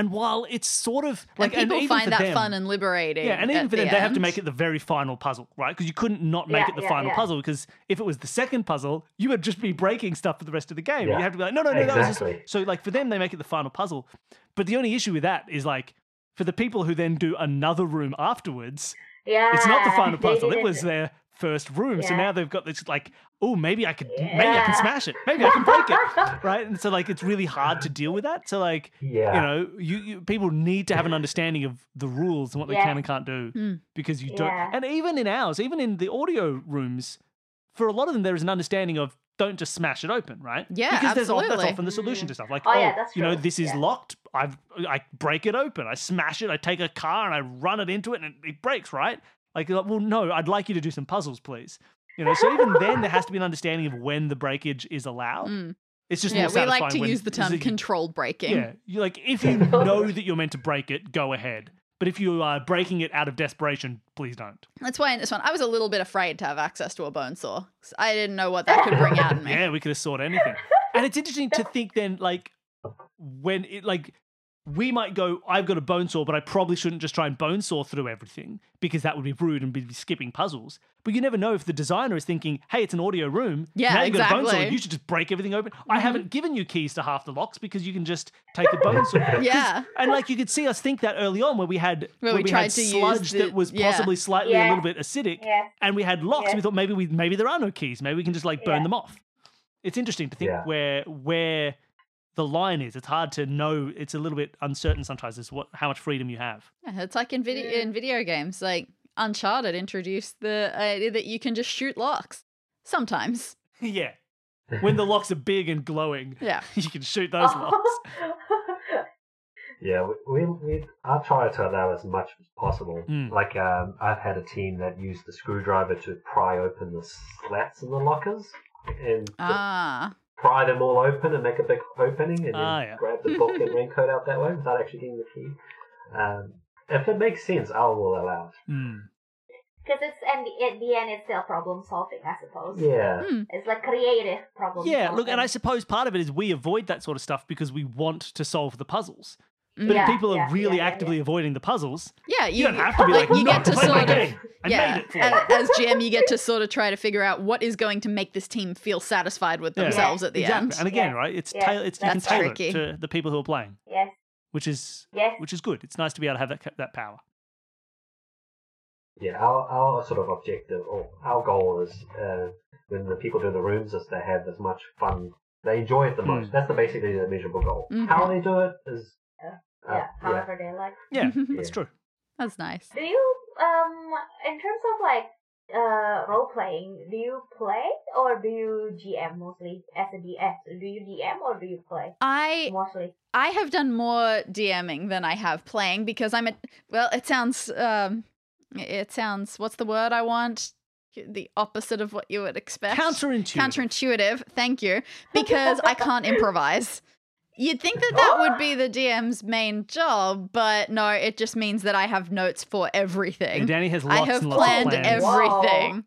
Speaker 1: And while it's sort of like,
Speaker 4: and people
Speaker 1: even
Speaker 4: find that
Speaker 1: them-
Speaker 4: fun and liberating.
Speaker 1: yeah, and even
Speaker 4: at
Speaker 1: for them,
Speaker 4: the
Speaker 1: they have to make it the very final puzzle, right? Because you couldn't not make
Speaker 2: Yeah,
Speaker 1: it the
Speaker 2: yeah,
Speaker 1: final
Speaker 2: yeah.
Speaker 1: puzzle. Because if it was the second puzzle, you would just be breaking stuff for the rest of the game.
Speaker 3: Yeah.
Speaker 1: You have to be like, no, no, no, that was just... So like for them, they make it the final puzzle. But the only issue with that is like for the people who then do another room afterwards,
Speaker 2: Yeah.
Speaker 1: it's not the final puzzle. It was their first room. So now they've got this like, oh, maybe I could, maybe I can smash it. Maybe I can break it, right? And so like it's really hard to deal with that. So like
Speaker 3: Yeah.
Speaker 1: you know, you, you people need to have an understanding of the rules and what they can and can't do
Speaker 4: Hmm.
Speaker 1: because you don't.
Speaker 2: Yeah.
Speaker 1: And even in ours, even in the audio rooms, for a lot of them, there is an understanding of don't just smash it open, right?
Speaker 4: Yeah,
Speaker 1: because there's of- that's often the solution to stuff. Like,
Speaker 2: Oh,
Speaker 1: oh,
Speaker 2: yeah,
Speaker 1: you know, this is
Speaker 2: Yeah.
Speaker 1: locked. I've I break it open. I smash it. I take a car and I run it into it, and it, it breaks, right? Like, like, well, no, I'd like you to do some puzzles, please. You know, so even then, there has to be an understanding of when the breakage is allowed.
Speaker 4: Mm.
Speaker 1: It's just
Speaker 4: Yeah,
Speaker 1: more
Speaker 4: we like to
Speaker 1: when-
Speaker 4: use the term
Speaker 1: is it-
Speaker 4: controlled breaking.
Speaker 1: yeah, you like if you know that you're meant to break it, go ahead. But if you are breaking it out of desperation, please don't.
Speaker 4: That's why in this one, I was a little bit afraid to have access to a bone saw. 'cause I didn't know what that could bring out in me.
Speaker 1: Yeah, we could have sawed anything. And it's interesting to think then, like when it like we might go, I've got a bone saw, but I probably shouldn't just try and bone saw through everything because that would be rude and be skipping puzzles. But you never know if the designer is thinking, hey, it's an audio room.
Speaker 4: Yeah,
Speaker 1: now you've got a bone saw.
Speaker 4: exactly. Mm-hmm.
Speaker 1: You should just break everything open. I haven't given you keys to half the locks because you can just take a bone saw. 'Cause-
Speaker 4: Yeah.
Speaker 1: And like you could see us think that early on where we had
Speaker 4: Where
Speaker 1: where
Speaker 4: we tried
Speaker 1: had
Speaker 4: to use
Speaker 1: sludge
Speaker 4: the-
Speaker 1: that was
Speaker 4: yeah.
Speaker 1: possibly slightly a little bit acidic
Speaker 2: Yes.
Speaker 1: and we had locks.
Speaker 2: Yeah.
Speaker 1: We thought maybe we maybe there are no keys. Maybe we can just like burn
Speaker 2: Yeah.
Speaker 1: them off. It's interesting to think
Speaker 3: Yeah.
Speaker 1: where where the line is. It's hard to know. It's a little bit uncertain sometimes as what how much freedom you have.
Speaker 4: Yeah, it's like in video in video games, like Uncharted introduced the idea that you can just shoot locks. Sometimes.
Speaker 1: yeah, when the locks are big and glowing,
Speaker 4: Yeah.
Speaker 1: you can shoot those locks.
Speaker 3: Yeah, we, we, we I try to allow as much as possible.
Speaker 1: Mm.
Speaker 3: Like um, I've had a team that used the screwdriver to pry open the slats in the lockers and to
Speaker 4: Ah.
Speaker 3: Pry them all open and make a big opening and then
Speaker 1: Ah, yeah.
Speaker 3: grab the book and raincoat out that way without actually getting the key. Um, if it makes sense, I will allow it.
Speaker 1: Mm.
Speaker 2: Because it's and at the end it's still problem solving, I suppose.
Speaker 3: Yeah,
Speaker 4: Hmm.
Speaker 2: It's like creative problem. Solving.
Speaker 1: Yeah,
Speaker 2: solving.
Speaker 1: look, and I suppose part of it is we avoid that sort of stuff because we want to solve the puzzles. But
Speaker 2: Yeah,
Speaker 1: if people are
Speaker 2: yeah,
Speaker 1: really
Speaker 2: yeah, yeah,
Speaker 1: actively
Speaker 2: yeah.
Speaker 1: avoiding the puzzles,
Speaker 4: Yeah,
Speaker 1: you,
Speaker 4: you,
Speaker 1: don't have to be like,
Speaker 4: you
Speaker 1: "No,
Speaker 4: get to sort of yeah,
Speaker 1: made it for you."
Speaker 4: a- as GM, you get to sort of try to figure out what is going to make this team feel satisfied with
Speaker 1: Yeah.
Speaker 4: themselves at the
Speaker 1: exactly.
Speaker 4: end.
Speaker 1: And again,
Speaker 2: Yeah.
Speaker 1: right? It's
Speaker 2: Yeah,
Speaker 1: tail- it's you can tailor
Speaker 4: tricky.
Speaker 1: it to the people who are playing,
Speaker 2: Yes.
Speaker 1: which is
Speaker 2: Yes.
Speaker 1: which is good. It's nice to be able to have that that power.
Speaker 3: yeah. Our our sort of objective or our goal is uh, when the people do the rooms is to have as much fun. They enjoy it the most.
Speaker 1: Mm.
Speaker 3: That's the basically the measurable goal.
Speaker 4: Mhm.
Speaker 3: How they do it is
Speaker 2: Yeah. yeah. However they like.
Speaker 1: Yeah, that's
Speaker 3: Yeah.
Speaker 1: true.
Speaker 4: That's nice.
Speaker 2: Do you um in terms of like uh role playing, do you play or do you GM mostly as a DS? Do you DM or do you play
Speaker 4: I
Speaker 2: mostly?
Speaker 4: I have done more DMing than I have playing because I'm a well, it sounds um it sounds what's the word I want? The opposite of what you would expect.
Speaker 1: Counterintuitive.
Speaker 4: Counterintuitive, thank you. Because I can't improvise. You'd think that that would be the DM's main job, but no, it just means that I have notes for everything.
Speaker 1: And Danny has lots
Speaker 4: I have
Speaker 1: and lots
Speaker 4: planned
Speaker 1: of plans.
Speaker 2: Wow.
Speaker 4: everything.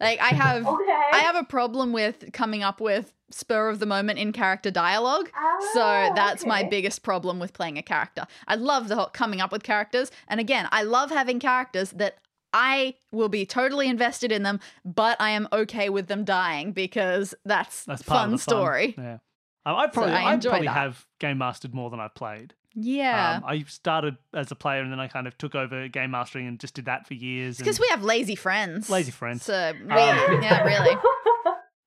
Speaker 4: Like I have
Speaker 2: Okay.
Speaker 4: I have a problem with coming up with spur of the moment in character dialogue. So
Speaker 2: Ah,
Speaker 4: that's my biggest problem with playing a character. I love the whole coming up with characters. And again, I love having characters that I will be totally invested in them, but I am okay with them dying because that's,
Speaker 1: That's part
Speaker 4: fun
Speaker 1: of the fun.
Speaker 4: story.
Speaker 1: Yeah. Um, I probably,
Speaker 4: I
Speaker 1: I,
Speaker 4: enjoy
Speaker 1: probably
Speaker 4: that.
Speaker 1: have game mastered more than I've played.
Speaker 4: Yeah.
Speaker 1: Um, I started as a player and then I kind of took over game mastering and just did that for years.
Speaker 4: because we have lazy friends.
Speaker 1: Lazy friends.
Speaker 4: So we,
Speaker 3: Um,
Speaker 4: yeah, really.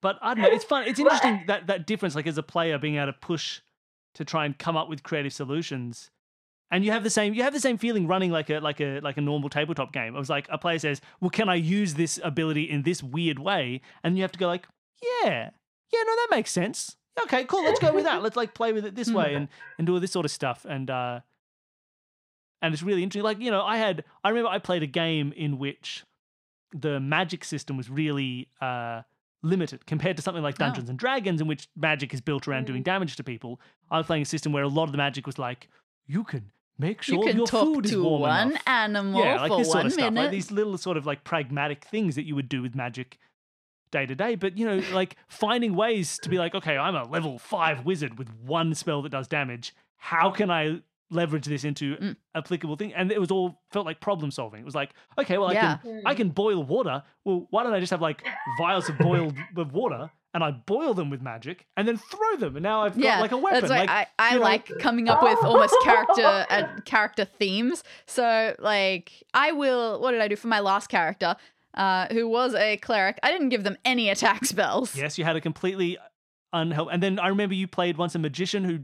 Speaker 1: But I don't know. It's fun. It's interesting that that difference, like as a player, being able to push to try and come up with creative solutions, and you have the same you have the same feeling running like a like a like a normal tabletop game. It was like a player says, "Well, can I use this ability in this weird way?" And you have to go like, "Yeah, yeah, no, that makes sense. Okay, cool. Let's go with that. Let's like play with it this way and and do all this sort of stuff." And uh, and it's really interesting. Like you know, I had I remember I played a game in which the magic system was really uh limited compared to something like
Speaker 4: Oh.
Speaker 1: Dungeons and Dragons, in which magic is built around doing damage to people. I was playing a system where a lot of the magic was like, you can make sure you
Speaker 4: can
Speaker 1: your
Speaker 4: talk
Speaker 1: food is
Speaker 4: to
Speaker 1: warm
Speaker 4: one
Speaker 1: enough.
Speaker 4: animal
Speaker 1: yeah, like
Speaker 4: for
Speaker 1: this
Speaker 4: one
Speaker 1: sort of stuff,
Speaker 4: minute.
Speaker 1: like these little sort of like pragmatic things that you would do with magic day to day. But you know, like finding ways to be like, okay, I'm a level five wizard with one spell that does damage. How can I leverage this into
Speaker 4: Mm.
Speaker 1: applicable thing? And it was all felt like problem solving. It was like, okay, well, I can I can boil water. Well, why don't I just have like vials of boiled of water and I boil them with magic and then throw them, and now I've got
Speaker 4: yeah,
Speaker 1: like a weapon.
Speaker 4: That's why
Speaker 1: like,
Speaker 4: I, I
Speaker 1: you know-
Speaker 4: like coming up with almost character uh, character themes. So like I will what did I do for my last character? Uh, who was a cleric. I didn't give them any attack spells.
Speaker 1: Yes, you had a completely unhelpful. And then I remember you played once a magician who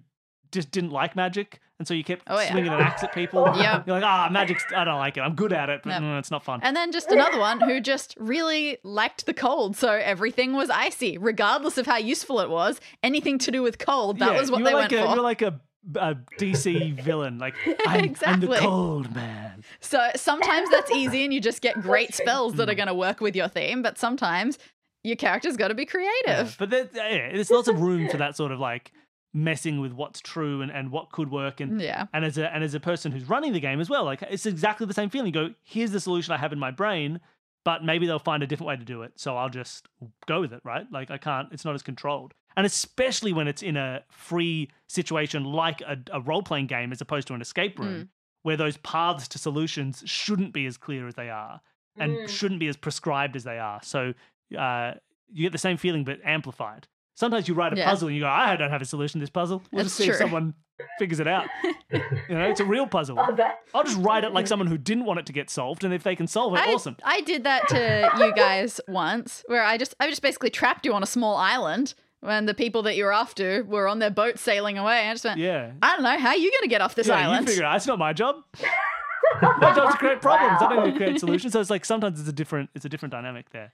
Speaker 1: just didn't like magic, and so you kept
Speaker 4: Oh, yeah.
Speaker 1: swinging an axe at people.
Speaker 4: Yep.
Speaker 1: You're like, ah, magic's. I don't like it. I'm good at it, but mm, it's not fun.
Speaker 4: And then just another one who just really liked the cold, so everything was icy, regardless of how useful it was. Anything to do with cold, that
Speaker 1: Yeah,
Speaker 4: was what they
Speaker 1: were like
Speaker 4: went
Speaker 1: a,
Speaker 4: for.
Speaker 1: You're like a, a DC villain. Like I'm, I'm the cold man.
Speaker 4: So sometimes that's easy and you just get great spells that are going to work with your theme, but sometimes your character's got to be
Speaker 1: Yeah,
Speaker 4: creative.
Speaker 1: But there, yeah, there's lots of room for that sort of like messing with what's true and, and what could work and
Speaker 4: Yeah.
Speaker 1: and as a and as a person who's running the game as well, like it's exactly the same feeling. You go, here's the solution I have in my brain, but maybe they'll find a different way to do it. So I'll just go with it, right? Like I can't. It's not as controlled, and especially when it's in a free situation like a, a role playing game as opposed to an escape room, where those paths to solutions shouldn't be as clear as they are and
Speaker 2: Mm.
Speaker 1: shouldn't be as prescribed as they are. So uh, you get the same feeling but amplified. Sometimes you write a
Speaker 4: Yeah.
Speaker 1: puzzle and you go, I don't have a solution to this puzzle. We'll just
Speaker 4: That's
Speaker 1: see if someone figures it out. you know, it's a real puzzle.
Speaker 2: Oh, that.
Speaker 1: I'll just write it like someone who didn't want it to get solved, and if they can solve it,
Speaker 4: I,
Speaker 1: awesome.
Speaker 4: I did that to you guys once, where I just I just basically trapped you on a small island when the people that you were after were on their boat sailing away. I just went,
Speaker 1: Yeah.
Speaker 4: I don't know how are you going to get off this
Speaker 1: yeah,
Speaker 4: island.
Speaker 1: you figure it out. It's not my job. my job's to create problems. I don't need to create solutions. So it's like sometimes it's a different it's a different dynamic there.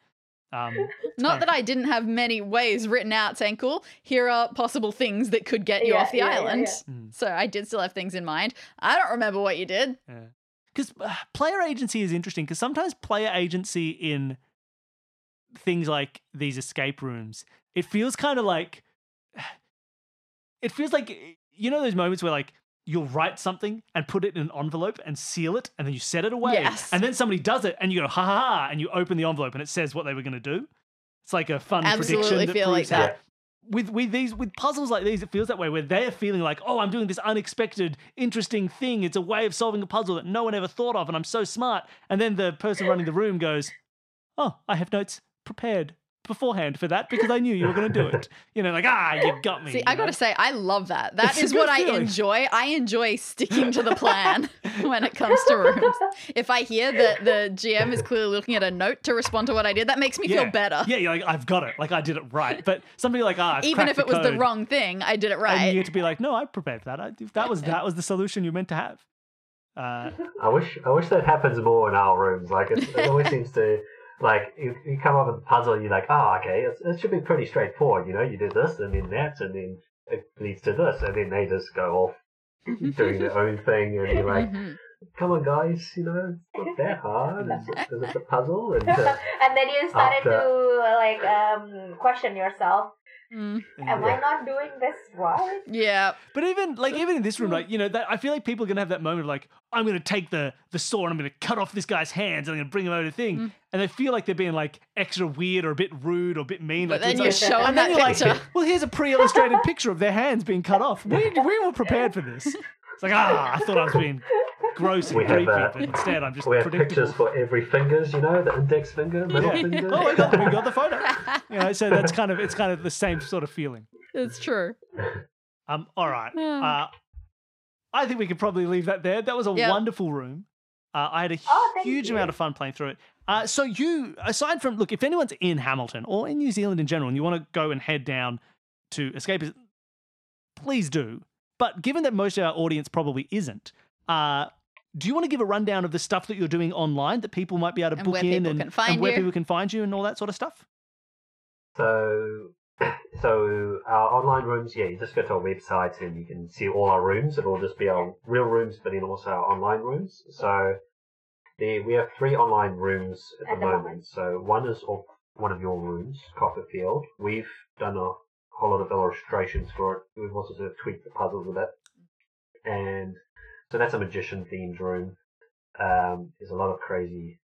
Speaker 1: Um,
Speaker 4: Not that I didn't have many ways written out saying, "Cool, here are possible things that could get you
Speaker 2: Yeah,
Speaker 4: off the
Speaker 2: yeah, yeah,
Speaker 4: island."
Speaker 2: yeah.
Speaker 1: Mm.
Speaker 4: So I did still have things in mind. I don't remember what you did.
Speaker 1: because uh, player agency is interesting because sometimes player agency in things like these escape rooms it feels kind of like it feels like you know those moments where like you'll write something and put it in an envelope and seal it and then you set it away
Speaker 4: Yes.
Speaker 1: and then somebody does it and you go ha ha ha and you open the envelope and it says what they were going to do it's like a fun prediction
Speaker 4: Absolutely
Speaker 1: that
Speaker 4: feel like
Speaker 1: proves
Speaker 4: that.
Speaker 1: with with these with puzzles like these, it feels that way where they're feeling like, oh, I'm doing this unexpected, interesting thing. It's a way of solving a puzzle that no one ever thought of, and I'm so smart. And then the person running the room goes, oh, I have notes prepared beforehand for that because I knew you were going to do it. You know, like ah, you got me.
Speaker 4: See,
Speaker 1: you
Speaker 4: I gotta say, I love that. That
Speaker 1: It's
Speaker 4: is what
Speaker 1: good
Speaker 4: I enjoy. I enjoy sticking to the plan when it comes to rooms. If I hear that the GM is clearly looking at a note to respond to what I did, that makes me
Speaker 1: yeah.
Speaker 4: feel better.
Speaker 1: Yeah, you're like I've got it. Like I did it right. But somebody like ah, I've
Speaker 4: Even if it was the
Speaker 1: code,"
Speaker 4: wrong thing, I did it right.
Speaker 1: and
Speaker 4: right.
Speaker 1: you get to be like, no, I prepared for that. I, that was that was the solution you meant to have. Uh,
Speaker 3: I wish I wish that happens more in our rooms. Like it, it always seems to like you, you come up with a puzzle you're like, oh, okay, it should be pretty straightforward. You know, you do this and then that and then it leads to this, and then they just go off doing their own thing, and you're like,
Speaker 4: Mhm.
Speaker 3: come on, guys, you know, it's not that hard. Is it, is it the puzzle? And uh,
Speaker 2: and then you started
Speaker 3: After-
Speaker 2: to like um question yourself.
Speaker 4: Mm.
Speaker 2: Am I not doing this right?
Speaker 4: Yeah.
Speaker 1: But even like even in this room, like you know, that I feel like people are gonna have that moment of like, I'm gonna take the the saw and I'm gonna cut off this guy's hands and I'm gonna bring him over the thing,
Speaker 4: Mm.
Speaker 1: and they feel like they're being like extra weird or a bit rude or a bit mean.
Speaker 4: But
Speaker 1: like,
Speaker 4: then
Speaker 1: it's
Speaker 4: you
Speaker 1: like-
Speaker 4: show them
Speaker 1: and then
Speaker 4: that
Speaker 1: you're like,
Speaker 4: picture.
Speaker 1: well, here's a pre-illustrated picture of their hands being cut off. We we were prepared for this. It's like ah, I thought I was being gross and
Speaker 3: We have, uh,
Speaker 1: but instead I'm just
Speaker 3: we have
Speaker 1: predictable.
Speaker 3: pictures for every fingers. You know, the index finger, middle
Speaker 1: Yeah.
Speaker 3: finger.
Speaker 1: Oh, we got, we got the photo. You know, so that's kind of it's kind of the same sort of feeling.
Speaker 4: It's true.
Speaker 1: Um, all right.
Speaker 4: Yeah.
Speaker 1: Uh, I think we could probably leave that there. That was a
Speaker 4: Yep.
Speaker 1: wonderful room. Uh, I had a
Speaker 2: Oh,
Speaker 1: huge
Speaker 2: you.
Speaker 1: amount of fun playing through it. Uh, so you, aside from look, if anyone's in Hamilton or in New Zealand in general, and you want to go and head down to Escape, please do. But given that most of our audience probably isn't, uh, do you want to give a rundown of the stuff that you're doing online that people might be able to
Speaker 4: And
Speaker 1: book
Speaker 4: where
Speaker 1: in and,
Speaker 4: can find
Speaker 1: and where
Speaker 4: you?
Speaker 1: people can find you and all that sort of stuff?
Speaker 3: So, so our online rooms, yeah, you just go to our website and you can see all our rooms. It'll just be our real rooms, but then also our online rooms. So, there, we have three online rooms at,
Speaker 2: At
Speaker 3: the
Speaker 2: the
Speaker 3: moment.
Speaker 2: moment.
Speaker 3: So, one is of one of your rooms, Copperfield. We've done a whole lot of illustrations for it. We've also sort of tweaked the puzzles a bit. And So that's a magician themed room. Um, there's a lot of crazy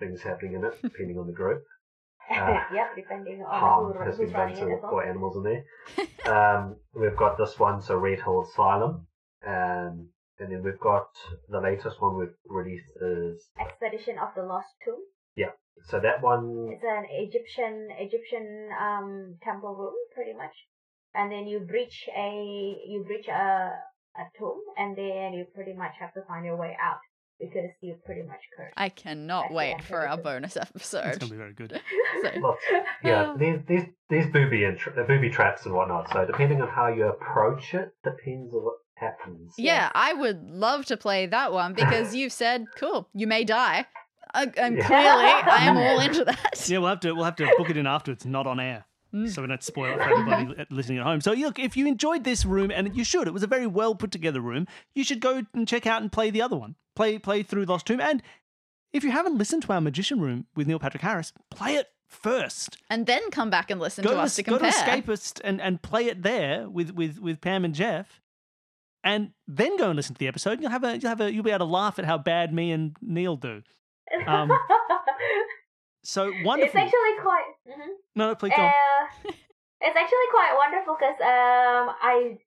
Speaker 3: things happening in it, depending on the group. Uh,
Speaker 2: yep, depending on
Speaker 3: harm
Speaker 2: who,
Speaker 3: has been done to
Speaker 2: it well.
Speaker 3: poor animals in there. um, we've got this one, so Red Hill Asylum. Um, and then we've got the latest one we've released is
Speaker 2: Expedition of the Lost Tomb.
Speaker 3: Yeah, so that one
Speaker 2: It's an Egyptian Egyptian um temple room, pretty much. And then you breach a you breach a a home, and then you pretty much have to find your way out because you're pretty much cursed.
Speaker 4: I cannot
Speaker 2: That's
Speaker 4: wait for
Speaker 2: to
Speaker 4: our
Speaker 2: this.
Speaker 4: bonus
Speaker 1: It's gonna be very good.
Speaker 4: So,
Speaker 3: lots, yeah,
Speaker 4: Oh.
Speaker 3: there's there's there's booby and tra- booby traps and whatnot. So depending on how you approach it, depends on what happens.
Speaker 4: yeah, I would love to play that one because you've said, cool, you may die. Uh, and
Speaker 3: Yeah.
Speaker 4: clearly, I am all into that.
Speaker 1: Yeah, we'll have to we'll have to book it in after it's not on air.
Speaker 4: Mm.
Speaker 1: So we don't spoil it for everybody li- listening at home. So look, if you enjoyed this room, and you should, it was a very well put together room. You should go and check out and play the other one. Play play through Lost Tomb, and if you haven't listened to our Magician Room with Neil Patrick Harris, play it first.
Speaker 4: And then come back and listen
Speaker 1: go
Speaker 4: to us to compare.
Speaker 1: go to Escapist and, and play it there with, with, with Pam and Jeff, and then go and listen to the episode. You'll have a you'll have a you'll be able to laugh at how bad me and Neil do. Um, So wonderful.
Speaker 2: it's actually quite. mhm.
Speaker 1: no, no, please go. on.
Speaker 2: Uh, it's actually quite wonderful because um I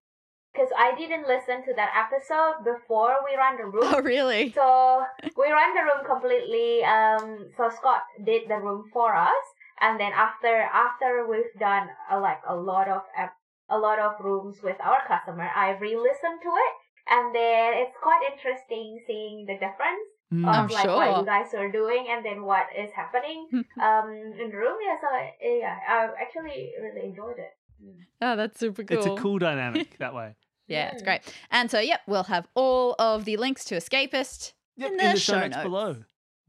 Speaker 2: because I didn't listen to that episode before we ran the room.
Speaker 4: Oh, really?
Speaker 2: So we ran the room completely. Um, so Scott did the room for us, and then after after we've done uh, like a lot of ep- a lot of rooms with our customer, I re-listened to it, and then it's quite interesting seeing the difference
Speaker 1: Mm.
Speaker 2: of
Speaker 4: I'm
Speaker 2: like what you guys are doing, and then what is happening um in the room. Yeah, so uh, yeah, I actually really enjoyed it.
Speaker 4: Oh, that's super cool.
Speaker 1: It's a cool dynamic that way.
Speaker 4: Yeah, it's
Speaker 2: Mm.
Speaker 4: great. And so, yep, we'll have all of the links to Escapist
Speaker 1: Yep,
Speaker 4: in
Speaker 1: in
Speaker 4: the,
Speaker 1: the show notes
Speaker 4: notes.
Speaker 1: below.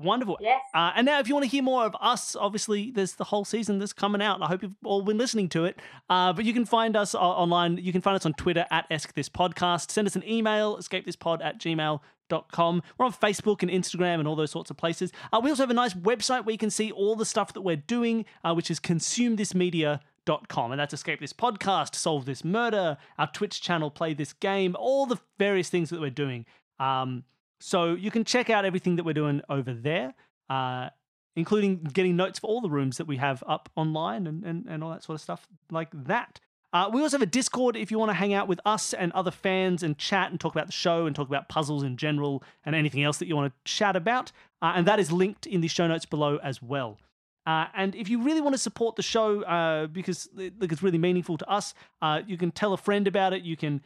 Speaker 1: Wonderful.
Speaker 2: Yes.
Speaker 1: Uh, and now, if you want to hear more of us, obviously, there's the whole season that's coming out. I hope you've all been listening to it. Uh, but you can find us o- online. You can find us on Twitter at EskThisPodcast. Send us an email, escapethispod at gmail.com. We're on Facebook and Instagram and all those sorts of places. Uh, we also have a nice website where you can see all the stuff that we're doing, uh, which is consumethismedia.com. And that's Escape This Podcast, Solve This Murder, our Twitch channel, Play This Game, all the various things that we're doing. Um, so you can check out everything that we're doing over there, uh, including getting notes for all the rooms that we have up online and, and, and all that sort of stuff like that. Uh, we also have a Discord if you want to hang out with us and other fans and chat and talk about the show and talk about puzzles in general and anything else that you want to chat about. Uh, and that is linked in the show notes below as well. Uh, and if you really want to support the show, uh, because look, it's really meaningful to us, uh, you can tell a friend about it. You can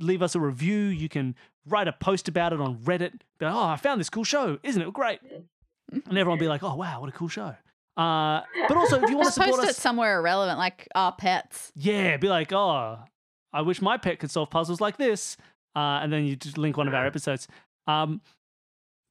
Speaker 1: leave us a review. You can write a post about it on Reddit. Be like, oh, I found this cool show. Isn't it great? And everyone will be like, oh, wow, what a cool show. Uh, but also, if you want to
Speaker 4: Just post
Speaker 1: support
Speaker 4: it
Speaker 1: us,
Speaker 4: somewhere irrelevant, like our pets.
Speaker 1: yeah, be like, oh, I wish my pet could solve puzzles like this. Uh, and then you just link one of our episodes. Um,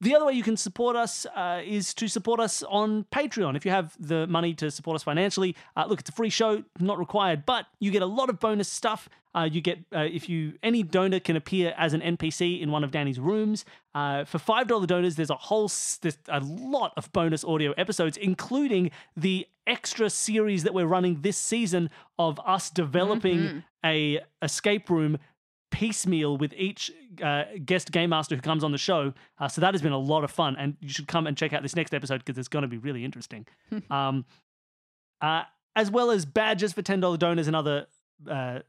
Speaker 1: the other way you can support us uh, is to support us on Patreon. If you have the money to support us financially, uh, look, it's a free show, not required, but you get a lot of bonus stuff. Uh, you get uh, if you any donor can appear as an NPC in one of Danny's rooms. Uh, for five dollar donors, there's a whole there's a lot of bonus audio episodes, including the extra series that we're running this season of us developing
Speaker 4: Mhm.
Speaker 1: a escape room piecemeal with each uh, guest game master who comes on the show. Uh, so that has been a lot of fun, and you should come and check out this next episode because it's going to be really interesting. um, uh, as well as badges for ten dollar donors and other uh,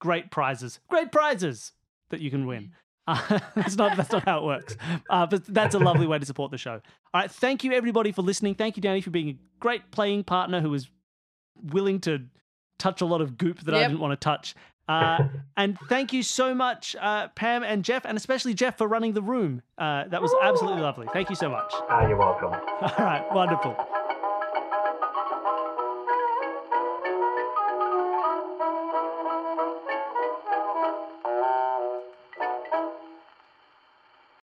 Speaker 1: great prizes, great prizes that you can win. Uh, that's not that's not how it works, uh, but that's a lovely way to support the show. All right, thank you everybody for listening. Thank you, Danny, for being a great playing partner who was willing to touch a lot of goop that I didn't want to touch. Uh, and thank you so much, uh, Pam and Jeff, and especially Jeff for running the room. Uh, that was absolutely lovely. Thank you so much.
Speaker 3: Ah, you're welcome.
Speaker 1: All right, wonderful.